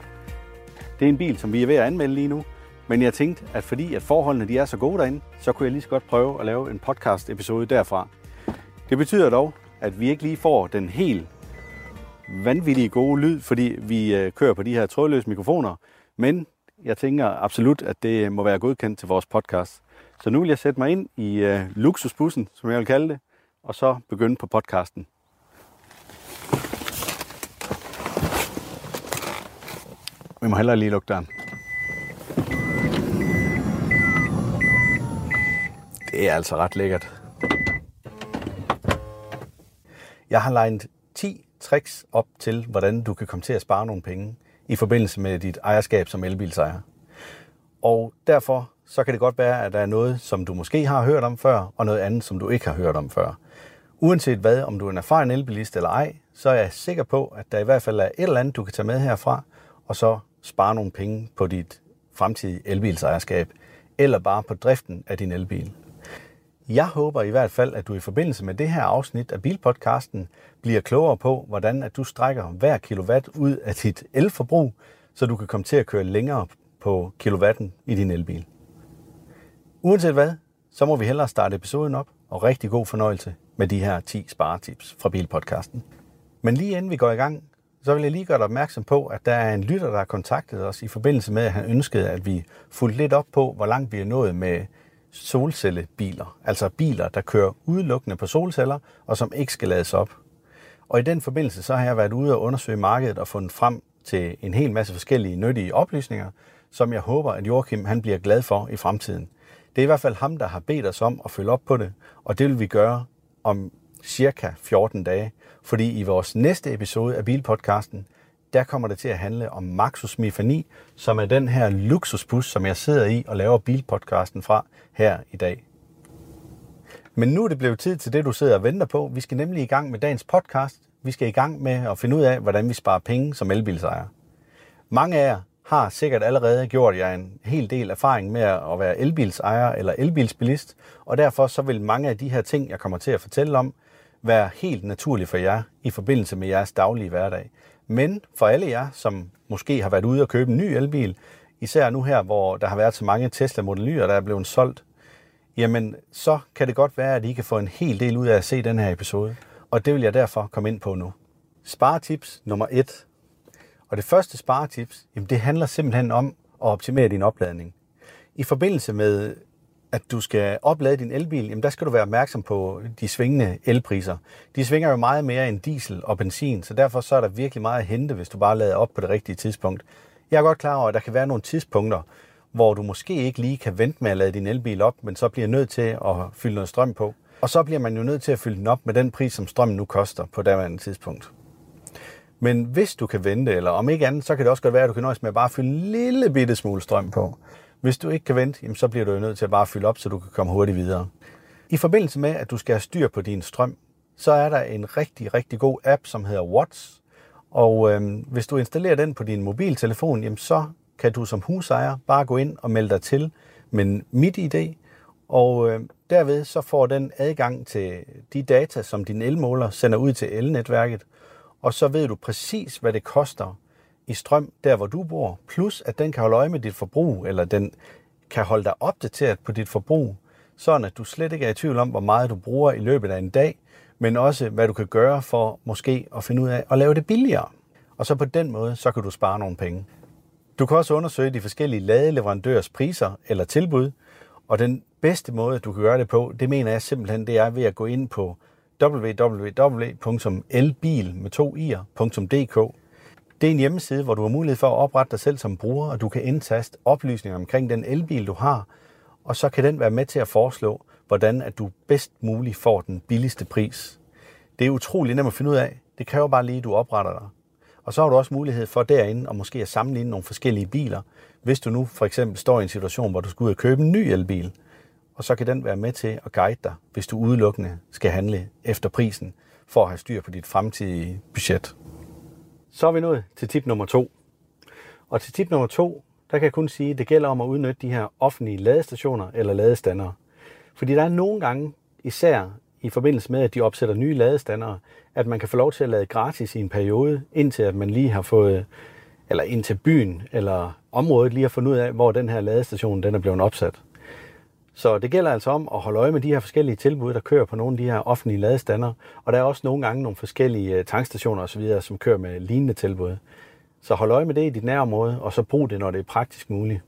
Det er en bil, som vi er ved at anmelde lige nu, men jeg tænkte, at fordi at forholdene de er så gode derinde, så kunne jeg lige så godt prøve at lave en podcast episode derfra. Det betyder dog, at vi ikke lige får den helt vanvittige gode lyd, fordi vi øh, kører på de her trådløse mikrofoner, men jeg tænker absolut, at det må være godkendt til vores podcast. Så nu vil jeg sætte mig ind i øh, luksusbussen, som jeg vil kalde det, og så begynde på podcasten. Vi må hellere lige lukke døren. Det er altså ret lækkert. Jeg har legnet 10 tricks op til, hvordan du kan komme til at spare nogle penge i forbindelse med dit ejerskab som elbilsejer. Og derfor så kan det godt være, at der er noget, som du måske har hørt om før, og noget andet, som du ikke har hørt om før. Uanset hvad, om du er en erfaren elbilist eller ej, så er jeg sikker på, at der i hvert fald er et eller andet, du kan tage med herfra, og så spare nogle penge på dit fremtidige elbilsejerskab, eller bare på driften af din elbil. Jeg håber i hvert fald, at du i forbindelse med det her afsnit af Bilpodcasten bliver klogere på, hvordan at du strækker hver kilowatt ud af dit elforbrug, så du kan komme til at køre længere på kilowatten i din elbil. Uanset hvad, så må vi hellere starte episoden op, og rigtig god fornøjelse med de her 10 sparetips fra Bilpodcasten. Men lige inden vi går i gang, så vil jeg lige gøre dig opmærksom på, at der er en lytter, der har kontaktet os i forbindelse med, at han ønskede, at vi fulgte lidt op på, hvor langt vi er nået med solcellebiler. Altså biler, der kører udelukkende på solceller, og som ikke skal lades op. Og i den forbindelse så har jeg været ude og undersøge markedet og fundet frem til en hel masse forskellige nyttige oplysninger, som jeg håber, at Joachim han bliver glad for i fremtiden. Det er i hvert fald ham, der har bedt os om at følge op på det, og det vil vi gøre om cirka 14 dage, fordi i vores næste episode af Bilpodcasten, der kommer det til at handle om Maxus Mifani, som er den her luksusbus, som jeg sidder i og laver bilpodcasten fra her i dag. Men nu er det blevet tid til det, du sidder og venter på. Vi skal nemlig i gang med dagens podcast. Vi skal i gang med at finde ud af, hvordan vi sparer penge som elbilsejer. Mange af jer har sikkert allerede gjort jer en hel del erfaring med at være elbilsejer eller elbilsbilist, og derfor så vil mange af de her ting, jeg kommer til at fortælle om, være helt naturlige for jer i forbindelse med jeres daglige hverdag. Men for alle jer, som måske har været ude og købe en ny elbil, især nu her, hvor der har været så mange Tesla Model Y'er, der er blevet solgt, jamen så kan det godt være, at I kan få en hel del ud af at se den her episode. Og det vil jeg derfor komme ind på nu. Sparetips nummer 1. Og det første sparetips, jamen det handler simpelthen om at optimere din opladning. I forbindelse med at du skal oplade din elbil, jamen der skal du være opmærksom på de svingende elpriser. De svinger jo meget mere end diesel og benzin, så derfor så er der virkelig meget at hente, hvis du bare lader op på det rigtige tidspunkt. Jeg er godt klar over, at der kan være nogle tidspunkter, hvor du måske ikke lige kan vente med at lade din elbil op, men så bliver nødt til at fylde noget strøm på. Og så bliver man jo nødt til at fylde den op med den pris, som strømmen nu koster på daværende tidspunkt. Men hvis du kan vente, eller om ikke andet, så kan det også godt være, at du kan nøjes med at bare fylde en lille bitte smule strøm på. Hvis du ikke kan vente, jamen, så bliver du jo nødt til at bare fylde op, så du kan komme hurtigt videre. I forbindelse med, at du skal have styr på din strøm, så er der en rigtig, rigtig god app, som hedder Watts. Og øhm, hvis du installerer den på din mobiltelefon, jamen, så kan du som husejer bare gå ind og melde dig til med mit idé, og øh, derved så får den adgang til de data, som din elmåler sender ud til elnetværket, og så ved du præcis, hvad det koster i strøm, der hvor du bor, plus at den kan holde øje med dit forbrug, eller den kan holde dig opdateret på dit forbrug, sådan at du slet ikke er i tvivl om, hvor meget du bruger i løbet af en dag, men også hvad du kan gøre for måske at finde ud af at lave det billigere. Og så på den måde, så kan du spare nogle penge. Du kan også undersøge de forskellige ladeleverandørers priser eller tilbud, og den bedste måde, du kan gøre det på, det mener jeg simpelthen, det er ved at gå ind på www.elbil.dk. Det er en hjemmeside, hvor du har mulighed for at oprette dig selv som bruger, og du kan indtaste oplysninger omkring den elbil, du har, og så kan den være med til at foreslå, hvordan at du bedst muligt får den billigste pris. Det er utrolig nemt at finde ud af. Det kræver bare lige, at du opretter dig. Og så har du også mulighed for derinde at måske at sammenligne nogle forskellige biler, hvis du nu for eksempel står i en situation, hvor du skal ud og købe en ny elbil. Og så kan den være med til at guide dig, hvis du udelukkende skal handle efter prisen, for at have styr på dit fremtidige budget. Så er vi nået til tip nummer to. Og til tip nummer to, der kan jeg kun sige, at det gælder om at udnytte de her offentlige ladestationer eller ladestandere. Fordi der er nogle gange, især i forbindelse med, at de opsætter nye ladestandere, at man kan få lov til at lade gratis i en periode, indtil at man lige har fået, eller indtil byen eller området lige har fundet ud af, hvor den her ladestation den er blevet opsat. Så det gælder altså om at holde øje med de her forskellige tilbud, der kører på nogle af de her offentlige ladestander. Og der er også nogle gange nogle forskellige øh, tankstationer osv., som kører med lignende tilbud. Så hold øje med det i dit nærområde, og så brug det, når det er praktisk muligt.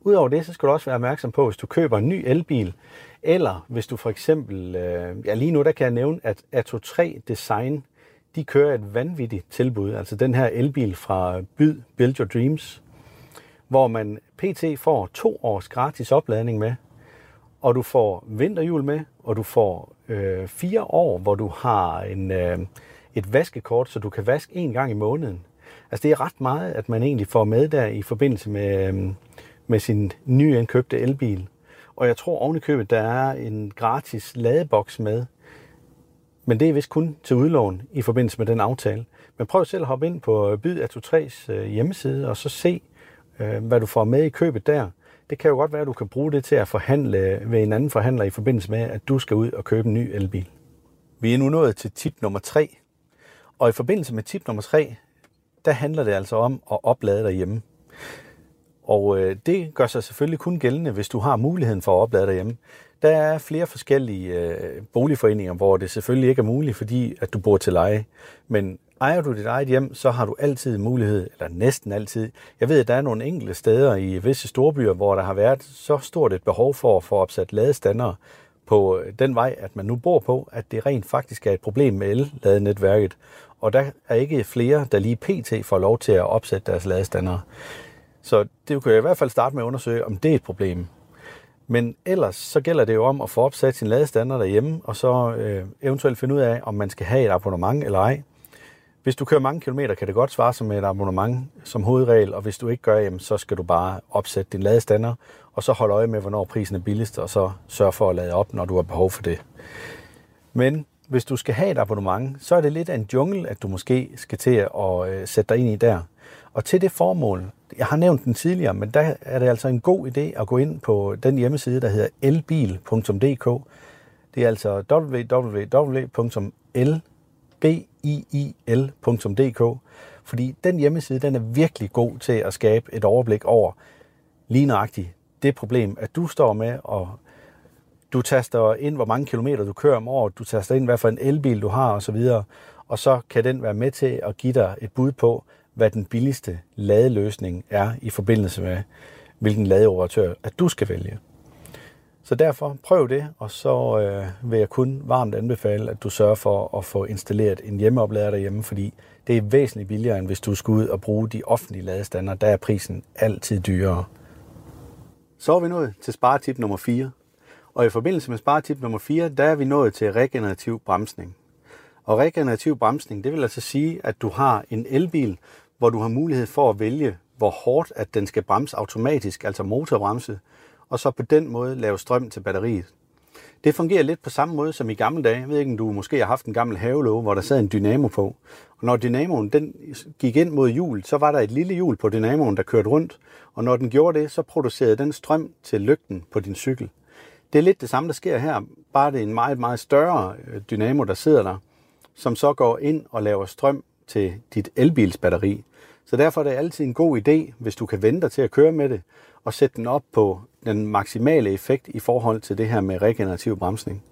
Udover det, så skal du også være opmærksom på, hvis du køber en ny elbil, eller hvis du for eksempel, øh, ja lige nu der kan jeg nævne, at Atto 3 Design, de kører et vanvittigt tilbud, altså den her elbil fra Byd Build Your Dreams, hvor man pt. får to års gratis opladning med, og du får vinterhjul med, og du får øh, fire år, hvor du har en, øh, et vaskekort, så du kan vaske en gang i måneden. Altså det er ret meget, at man egentlig får med der i forbindelse med, øh, med sin nyindkøbte elbil. Og jeg tror oven i købet, der er en gratis ladeboks med. Men det er vist kun til udlån i forbindelse med den aftale. Men prøv selv at hoppe ind på Byd af 3's hjemmeside, og så se, øh, hvad du får med i købet der. Det kan jo godt være, at du kan bruge det til at forhandle ved en anden forhandler i forbindelse med, at du skal ud og købe en ny elbil. Vi er nu nået til tip nummer 3. Og i forbindelse med tip nummer 3, der handler det altså om at oplade derhjemme. Og øh, det gør sig selvfølgelig kun gældende, hvis du har muligheden for at oplade derhjemme. Der er flere forskellige øh, boligforeninger, hvor det selvfølgelig ikke er muligt, fordi at du bor til leje. Men ejer du dit eget hjem, så har du altid mulighed, eller næsten altid. Jeg ved, at der er nogle enkelte steder i visse storbyer, hvor der har været så stort et behov for at få opsat ladestander på øh, den vej, at man nu bor på, at det rent faktisk er et problem med el-ladenetværket. Og der er ikke flere, der lige pt. får lov til at opsætte deres ladestander. Så det kunne jeg i hvert fald starte med at undersøge, om det er et problem. Men ellers så gælder det jo om at få opsat sin ladestander derhjemme, og så øh, eventuelt finde ud af, om man skal have et abonnement eller ej. Hvis du kører mange kilometer, kan det godt svare sig med et abonnement som hovedregel, og hvis du ikke gør, jamen, så skal du bare opsætte din ladestander, og så holde øje med, hvornår prisen er billigst, og så sørge for at lade op, når du har behov for det. Men hvis du skal have et abonnement, så er det lidt af en jungle, at du måske skal til at øh, sætte dig ind i der. Og til det formål, jeg har nævnt den tidligere, men der er det altså en god idé at gå ind på den hjemmeside, der hedder elbil.dk. Det er altså biil.dk, fordi den hjemmeside den er virkelig god til at skabe et overblik over lige nøjagtigt det problem, at du står med, og du taster ind, hvor mange kilometer du kører om året, du taster ind, hvad for en elbil du har osv., og så kan den være med til at give dig et bud på, hvad den billigste ladeløsning er i forbindelse med, hvilken ladeoperatør at du skal vælge. Så derfor prøv det, og så øh, vil jeg kun varmt anbefale, at du sørger for at få installeret en hjemmeoplader derhjemme, fordi det er væsentligt billigere, end hvis du skulle ud og bruge de offentlige ladestander. Der er prisen altid dyrere. Så er vi nået til sparetip nummer 4. Og i forbindelse med sparetip nummer 4, der er vi nået til regenerativ bremsning. Og regenerativ bremsning, det vil altså sige, at du har en elbil, hvor du har mulighed for at vælge, hvor hårdt at den skal bremse automatisk, altså motorbremse, og så på den måde lave strøm til batteriet. Det fungerer lidt på samme måde som i gamle dage. Jeg ved ikke, om du måske har haft en gammel havelåge, hvor der sad en dynamo på. Og når dynamoen den gik ind mod hjul, så var der et lille hjul på dynamoen, der kørte rundt. Og når den gjorde det, så producerede den strøm til lygten på din cykel. Det er lidt det samme, der sker her. Bare det er en meget, meget større øh, dynamo, der sidder der, som så går ind og laver strøm til dit elbilsbatteri. Så derfor er det altid en god idé, hvis du kan vente dig til at køre med det, og sætte den op på den maksimale effekt i forhold til det her med regenerativ bremsning.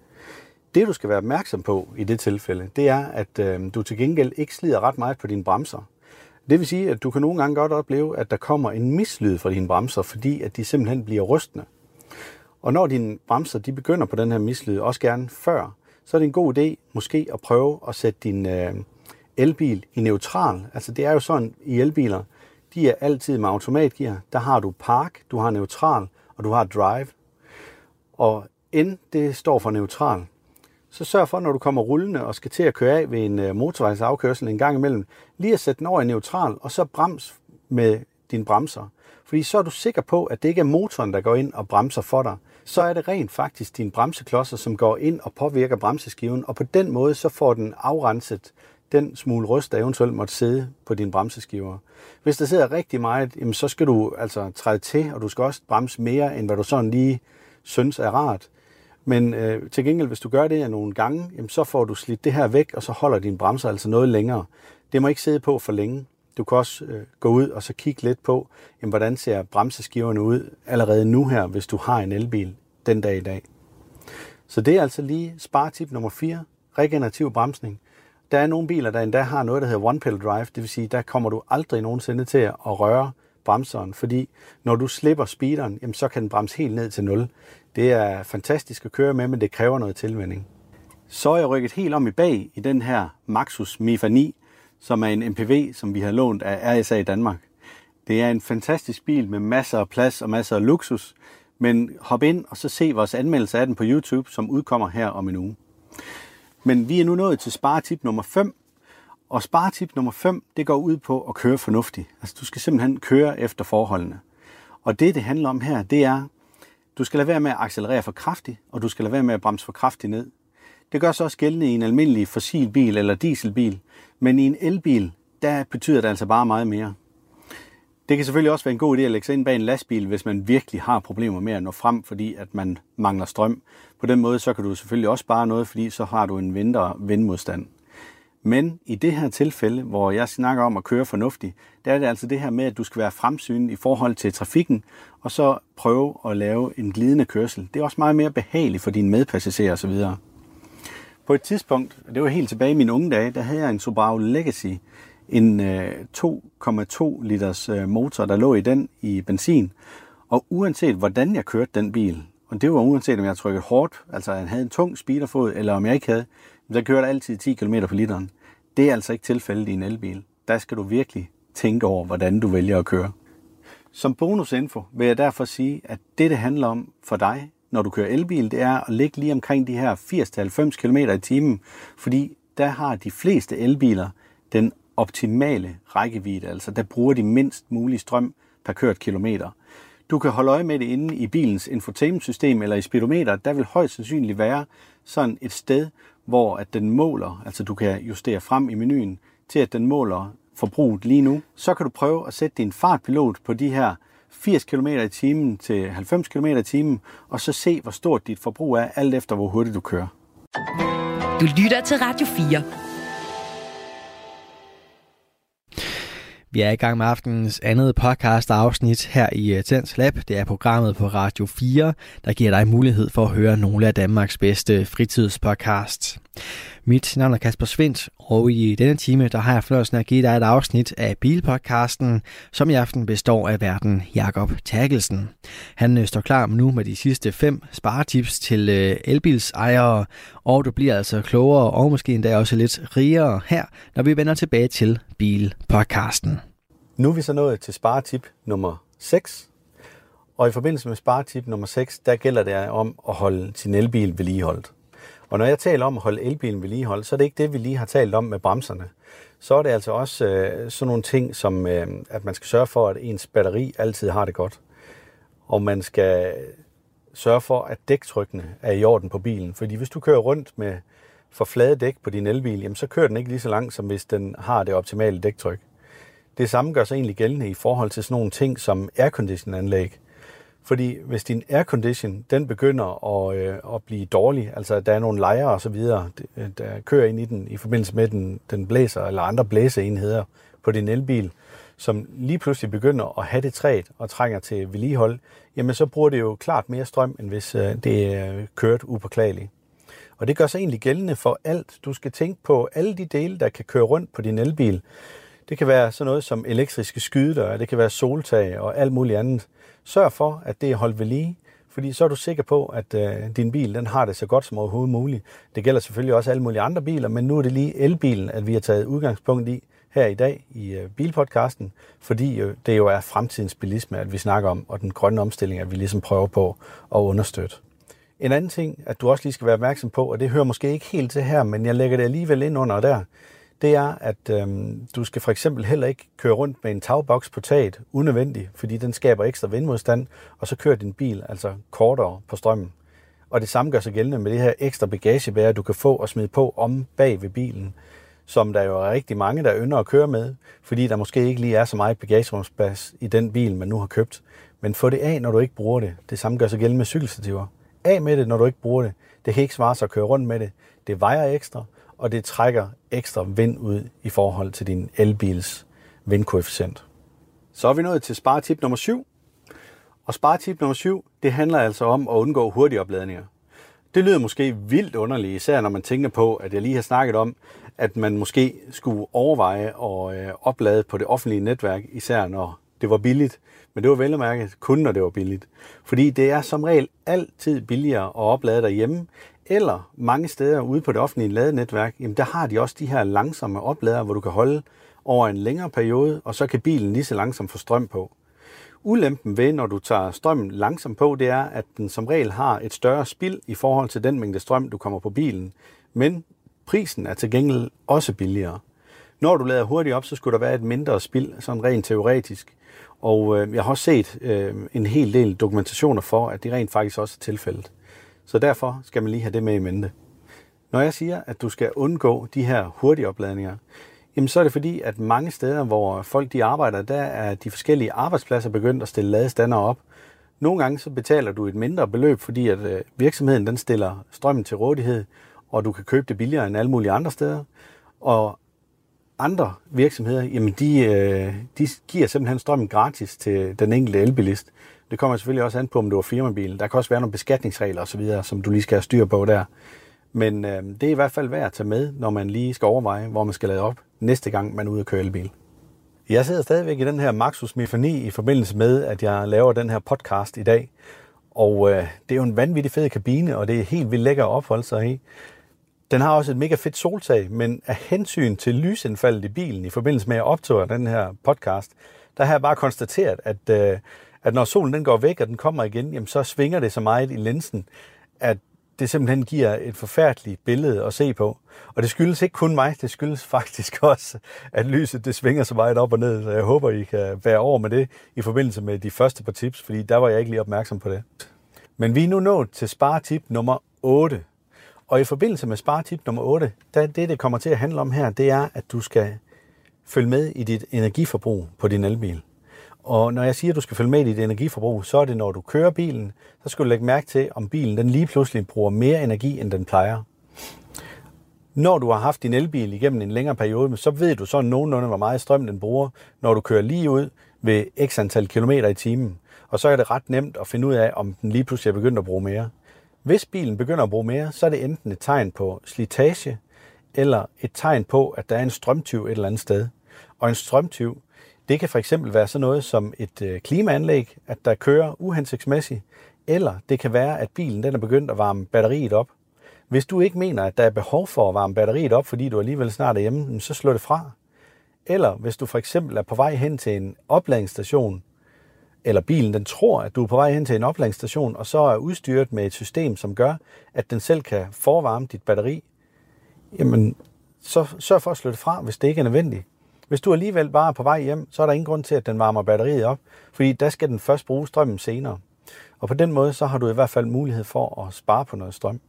Det du skal være opmærksom på i det tilfælde, det er, at øh, du til gengæld ikke slider ret meget på dine bremser. Det vil sige, at du kan nogle gange godt opleve, at der kommer en mislyd fra dine bremser, fordi at de simpelthen bliver rystende. Og når dine bremser de begynder på den her mislyd, også gerne før, så er det en god idé måske at prøve at sætte din øh, elbil i neutral. Altså det er jo sådan i elbiler, de er altid med automatgear. Der har du park, du har neutral, og du har drive. Og N, det står for neutral. Så sørg for, når du kommer rullende og skal til at køre af ved en øh, motorvejsafkørsel en gang imellem, lige at sætte den over i neutral, og så brems med dine bremser. Fordi så er du sikker på, at det ikke er motoren, der går ind og bremser for dig. Så er det rent faktisk dine bremseklodser, som går ind og påvirker bremseskiven, og på den måde så får den afrenset den smule rust, der eventuelt måtte sidde på dine bremseskiver. Hvis der sidder rigtig meget, jamen så skal du altså træde til, og du skal også bremse mere, end hvad du sådan lige synes er rart. Men øh, til gengæld, hvis du gør det nogle gange, jamen så får du slidt det her væk, og så holder din bremser altså noget længere. Det må ikke sidde på for længe. Du kan også øh, gå ud og så kigge lidt på, jamen, hvordan ser bremseskiverne ud allerede nu her, hvis du har en elbil den dag i dag. Så det er altså lige sparetip nummer 4, regenerativ bremsning. Der er nogle biler, der endda har noget, der hedder one pedal drive, det vil sige, der kommer du aldrig nogensinde til at røre bremseren, fordi når du slipper speederen, jamen, så kan den bremse helt ned til 0. Det er fantastisk at køre med, men det kræver noget tilvænding. Så er jeg rykket helt om i bag i den her Maxus Mifa 9, som er en MPV, som vi har lånt af RSA i Danmark. Det er en fantastisk bil med masser af plads og masser af luksus, men hop ind og så se vores anmeldelse af den på YouTube, som udkommer her om en uge. Men vi er nu nået til sparetip nummer 5, og sparetip nummer 5, det går ud på at køre fornuftigt. Altså du skal simpelthen køre efter forholdene. Og det, det handler om her, det er, du skal lade være med at accelerere for kraftigt, og du skal lade være med at bremse for kraftigt ned. Det gør sig også gældende i en almindelig fossilbil eller dieselbil, men i en elbil, der betyder det altså bare meget mere. Det kan selvfølgelig også være en god idé at lægge sig ind bag en lastbil, hvis man virkelig har problemer med at nå frem, fordi at man mangler strøm. På den måde så kan du selvfølgelig også spare noget, fordi så har du en mindre vindmodstand. Men i det her tilfælde, hvor jeg snakker om at køre fornuftigt, der er det altså det her med, at du skal være fremsynet i forhold til trafikken, og så prøve at lave en glidende kørsel. Det er også meget mere behageligt for dine medpassagerer osv. På et tidspunkt, det var helt tilbage i mine unge dage, der havde jeg en Subaru Legacy, en øh, 2,2 liters øh, motor, der lå i den i benzin. Og uanset hvordan jeg kørte den bil, og det var uanset om jeg trykkede hårdt, altså jeg havde en tung speederfod, eller om jeg ikke havde, så kørte altid 10 km på literen. Det er altså ikke tilfældet i en elbil. Der skal du virkelig tænke over, hvordan du vælger at køre. Som bonusinfo vil jeg derfor sige, at det, det handler om for dig, når du kører elbil, det er at ligge lige omkring de her 80-90 km i timen, fordi der har de fleste elbiler den optimale rækkevidde, altså der bruger de mindst mulig strøm per kørt kilometer. Du kan holde øje med det inde i bilens infotainmentsystem eller i speedometer. Der vil højst sandsynligt være sådan et sted, hvor at den måler, altså du kan justere frem i menuen, til at den måler forbruget lige nu. Så kan du prøve at sætte din fartpilot på de her 80 km i timen til 90 km i timen, og så se, hvor stort dit forbrug er, alt efter hvor hurtigt du kører. Du lytter til Radio 4. Vi er i gang med aftenens andet podcast afsnit her i øh, Tens Lab. Det er programmet på Radio 4, der giver dig mulighed for at høre nogle af Danmarks bedste fritidspodcasts. Mit navn er Kasper Svendt, og i denne time der har jeg fornøjelsen at give dig et afsnit af Bilpodcasten, som i aften består af verden Jakob Terkelsen. Han øh, står klar nu med de sidste fem sparetips til øh, elbilsejere, og du bliver altså klogere og måske endda også lidt rigere her, når vi vender tilbage til Bilpodcasten. Nu er vi så nået til sparetip nummer 6. Og i forbindelse med sparetip nummer 6, der gælder det om at holde sin elbil vedligeholdt. Og når jeg taler om at holde elbilen vedligeholdt, så er det ikke det, vi lige har talt om med bremserne. Så er det altså også øh, sådan nogle ting, som øh, at man skal sørge for, at ens batteri altid har det godt. Og man skal sørge for, at dæktrykkene er i orden på bilen. Fordi hvis du kører rundt med for flade dæk på din elbil, jamen så kører den ikke lige så langt, som hvis den har det optimale dæktryk. Det samme gør sig egentlig gældende i forhold til sådan nogle ting som airconditionanlæg. Fordi hvis din aircondition, den begynder at, øh, at blive dårlig, altså der er nogle lejre og så videre, øh, der kører ind i den i forbindelse med, den, den blæser, eller andre blæseenheder på din elbil, som lige pludselig begynder at have det træet og trænger til vedligehold, jamen så bruger det jo klart mere strøm, end hvis øh, det øh, er kørt upåklageligt. Og det gør sig egentlig gældende for alt. Du skal tænke på alle de dele, der kan køre rundt på din elbil. Det kan være sådan noget som elektriske skydedøre, det kan være soltag og alt muligt andet. Sørg for, at det er holdt ved lige, fordi så er du sikker på, at øh, din bil den har det så godt som overhovedet muligt. Det gælder selvfølgelig også alle mulige andre biler, men nu er det lige elbilen, at vi har taget udgangspunkt i her i dag i øh, bilpodcasten, fordi øh, det jo er fremtidens bilisme, at vi snakker om, og den grønne omstilling, at vi ligesom prøver på at understøtte. En anden ting, at du også lige skal være opmærksom på, og det hører måske ikke helt til her, men jeg lægger det alligevel ind under der, det er, at øhm, du skal for eksempel heller ikke køre rundt med en tagboks på taget unødvendigt, fordi den skaber ekstra vindmodstand, og så kører din bil altså kortere på strømmen. Og det samme gør sig gældende med det her ekstra bagagebærer, du kan få og smide på om bag ved bilen, som der jo er rigtig mange, der ynder at køre med, fordi der måske ikke lige er så meget bagagerumsplads i den bil, man nu har købt. Men få det af, når du ikke bruger det. Det samme gør sig gældende med cykelstativer. Af med det, når du ikke bruger det. Det kan ikke svare sig at køre rundt med det. Det vejer ekstra, og det trækker ekstra vind ud i forhold til din elbils vindkoefficient. Så er vi nået til sparetip nummer 7. Og sparetip nummer 7, det handler altså om at undgå hurtige opladninger. Det lyder måske vildt underligt, især når man tænker på, at jeg lige har snakket om, at man måske skulle overveje at øh, oplade på det offentlige netværk, især når det var billigt. Men det var vel at mærke kun, når det var billigt. Fordi det er som regel altid billigere at oplade derhjemme, eller mange steder ude på det offentlige ladenetværk, jamen der har de også de her langsomme oplader, hvor du kan holde over en længere periode, og så kan bilen lige så langsomt få strøm på. Ulempen ved, når du tager strømmen langsomt på, det er, at den som regel har et større spild i forhold til den mængde strøm, du kommer på bilen. Men prisen er til gengæld også billigere. Når du lader hurtigt op, så skulle der være et mindre spild, sådan rent teoretisk. Og øh, jeg har også set øh, en hel del dokumentationer for, at det rent faktisk også er tilfældet. Så derfor skal man lige have det med i mente. Når jeg siger, at du skal undgå de her hurtige opladninger, jamen så er det fordi, at mange steder, hvor folk de arbejder, der er de forskellige arbejdspladser begyndt at stille ladestander op. Nogle gange så betaler du et mindre beløb, fordi at øh, virksomheden den stiller strømmen til rådighed, og du kan købe det billigere end alle mulige andre steder. Og andre virksomheder, jamen de, øh, de giver simpelthen strømmen gratis til den enkelte elbilist. Det kommer selvfølgelig også an på, om du har firmabil. Der kan også være nogle beskatningsregler osv., som du lige skal have styr på der. Men øh, det er i hvert fald værd at tage med, når man lige skal overveje, hvor man skal lade op næste gang, man er ude at køre elbil. Jeg sidder stadigvæk i den her Maxus Mifani i forbindelse med, at jeg laver den her podcast i dag. Og øh, det er jo en vanvittig fed kabine, og det er helt vildt lækker at opholde sig i. Den har også et mega fedt soltag, men af hensyn til lysindfaldet i bilen i forbindelse med at jeg optog den her podcast, der har jeg bare konstateret, at, øh, at når solen den går væk, og den kommer igen, jamen, så svinger det så meget i linsen, at det simpelthen giver et forfærdeligt billede at se på. Og det skyldes ikke kun mig, det skyldes faktisk [laughs] også, at lyset det svinger så meget op og ned, så jeg håber, I kan være over med det i forbindelse med de første par tips, fordi der var jeg ikke lige opmærksom på det. Men vi er nu nået til sparetip nummer 8. Og i forbindelse med sparetip nummer 8, der det, det kommer til at handle om her, det er, at du skal følge med i dit energiforbrug på din elbil. Og når jeg siger, at du skal følge med i dit energiforbrug, så er det, når du kører bilen, så skal du lægge mærke til, om bilen den lige pludselig bruger mere energi, end den plejer. Når du har haft din elbil igennem en længere periode, så ved du så nogenlunde, hvor meget strøm den bruger, når du kører lige ud ved x antal kilometer i timen. Og så er det ret nemt at finde ud af, om den lige pludselig er begyndt at bruge mere. Hvis bilen begynder at bruge mere, så er det enten et tegn på slitage, eller et tegn på, at der er en strømtyv et eller andet sted. Og en strømtyv, det kan for eksempel være sådan noget som et øh, klimaanlæg, at der kører uhensigtsmæssigt, eller det kan være, at bilen den er begyndt at varme batteriet op. Hvis du ikke mener, at der er behov for at varme batteriet op, fordi du alligevel snart er hjemme, så slå det fra. Eller hvis du for eksempel er på vej hen til en opladningsstation, eller bilen den tror, at du er på vej hen til en opladningsstation, og så er udstyret med et system, som gør, at den selv kan forvarme dit batteri, jamen så sørg for at slå det fra, hvis det ikke er nødvendigt. Hvis du alligevel bare er på vej hjem, så er der ingen grund til, at den varmer batteriet op, fordi der skal den først bruge strømmen senere. Og på den måde, så har du i hvert fald mulighed for at spare på noget strøm.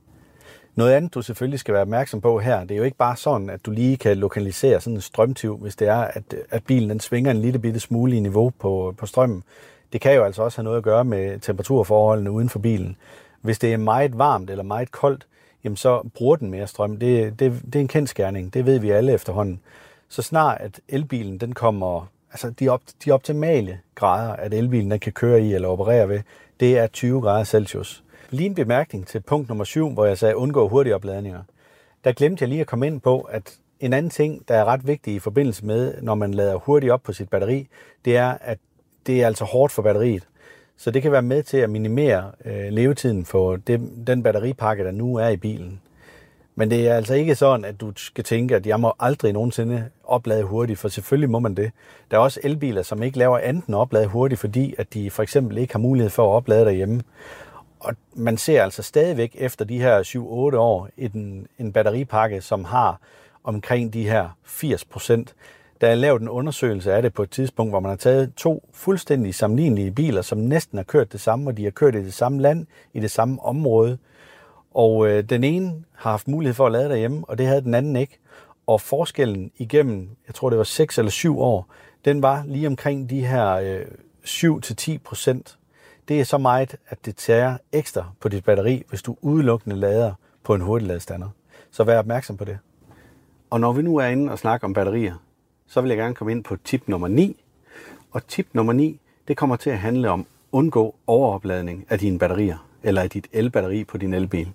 Noget andet, du selvfølgelig skal være opmærksom på her, det er jo ikke bare sådan, at du lige kan lokalisere sådan en strømtiv, hvis det er, at, at bilen den svinger en lille bitte smule i niveau på, på strømmen. Det kan jo altså også have noget at gøre med temperaturforholdene uden for bilen. Hvis det er meget varmt eller meget koldt, jamen så bruger den mere strøm. Det, det, det er en kendskærning, det ved vi alle efterhånden. Så snart at elbilen den kommer, altså de, op, de optimale grader, at elbilen den kan køre i eller operere ved, det er 20 grader Celsius. Lige en bemærkning til punkt nummer 7, hvor jeg sagde undgå hurtige opladninger. Der glemte jeg lige at komme ind på, at en anden ting, der er ret vigtig i forbindelse med, når man lader hurtigt op på sit batteri, det er, at det er altså hårdt for batteriet. Så det kan være med til at minimere øh, levetiden for det, den batteripakke, der nu er i bilen. Men det er altså ikke sådan, at du skal tænke, at jeg må aldrig nogensinde oplade hurtigt, for selvfølgelig må man det. Der er også elbiler, som ikke laver andet end oplade hurtigt, fordi at de for eksempel ikke har mulighed for at oplade derhjemme. Og man ser altså stadigvæk efter de her 7-8 år en, en batteripakke, som har omkring de her 80 procent. Der er lavet en undersøgelse af det på et tidspunkt, hvor man har taget to fuldstændig sammenlignelige biler, som næsten har kørt det samme, og de har kørt i det samme land, i det samme område. Og øh, den ene har haft mulighed for at lade derhjemme, og det havde den anden ikke. Og forskellen igennem, jeg tror det var 6 eller 7 år, den var lige omkring de her øh, 7-10 procent. Det er så meget, at det tager ekstra på dit batteri, hvis du udelukkende lader på en hurtigladestander. Så vær opmærksom på det. Og når vi nu er inde og snakker om batterier, så vil jeg gerne komme ind på tip nummer 9. Og tip nummer 9, det kommer til at handle om undgå overopladning af dine batterier, eller af dit elbatteri på din elbil.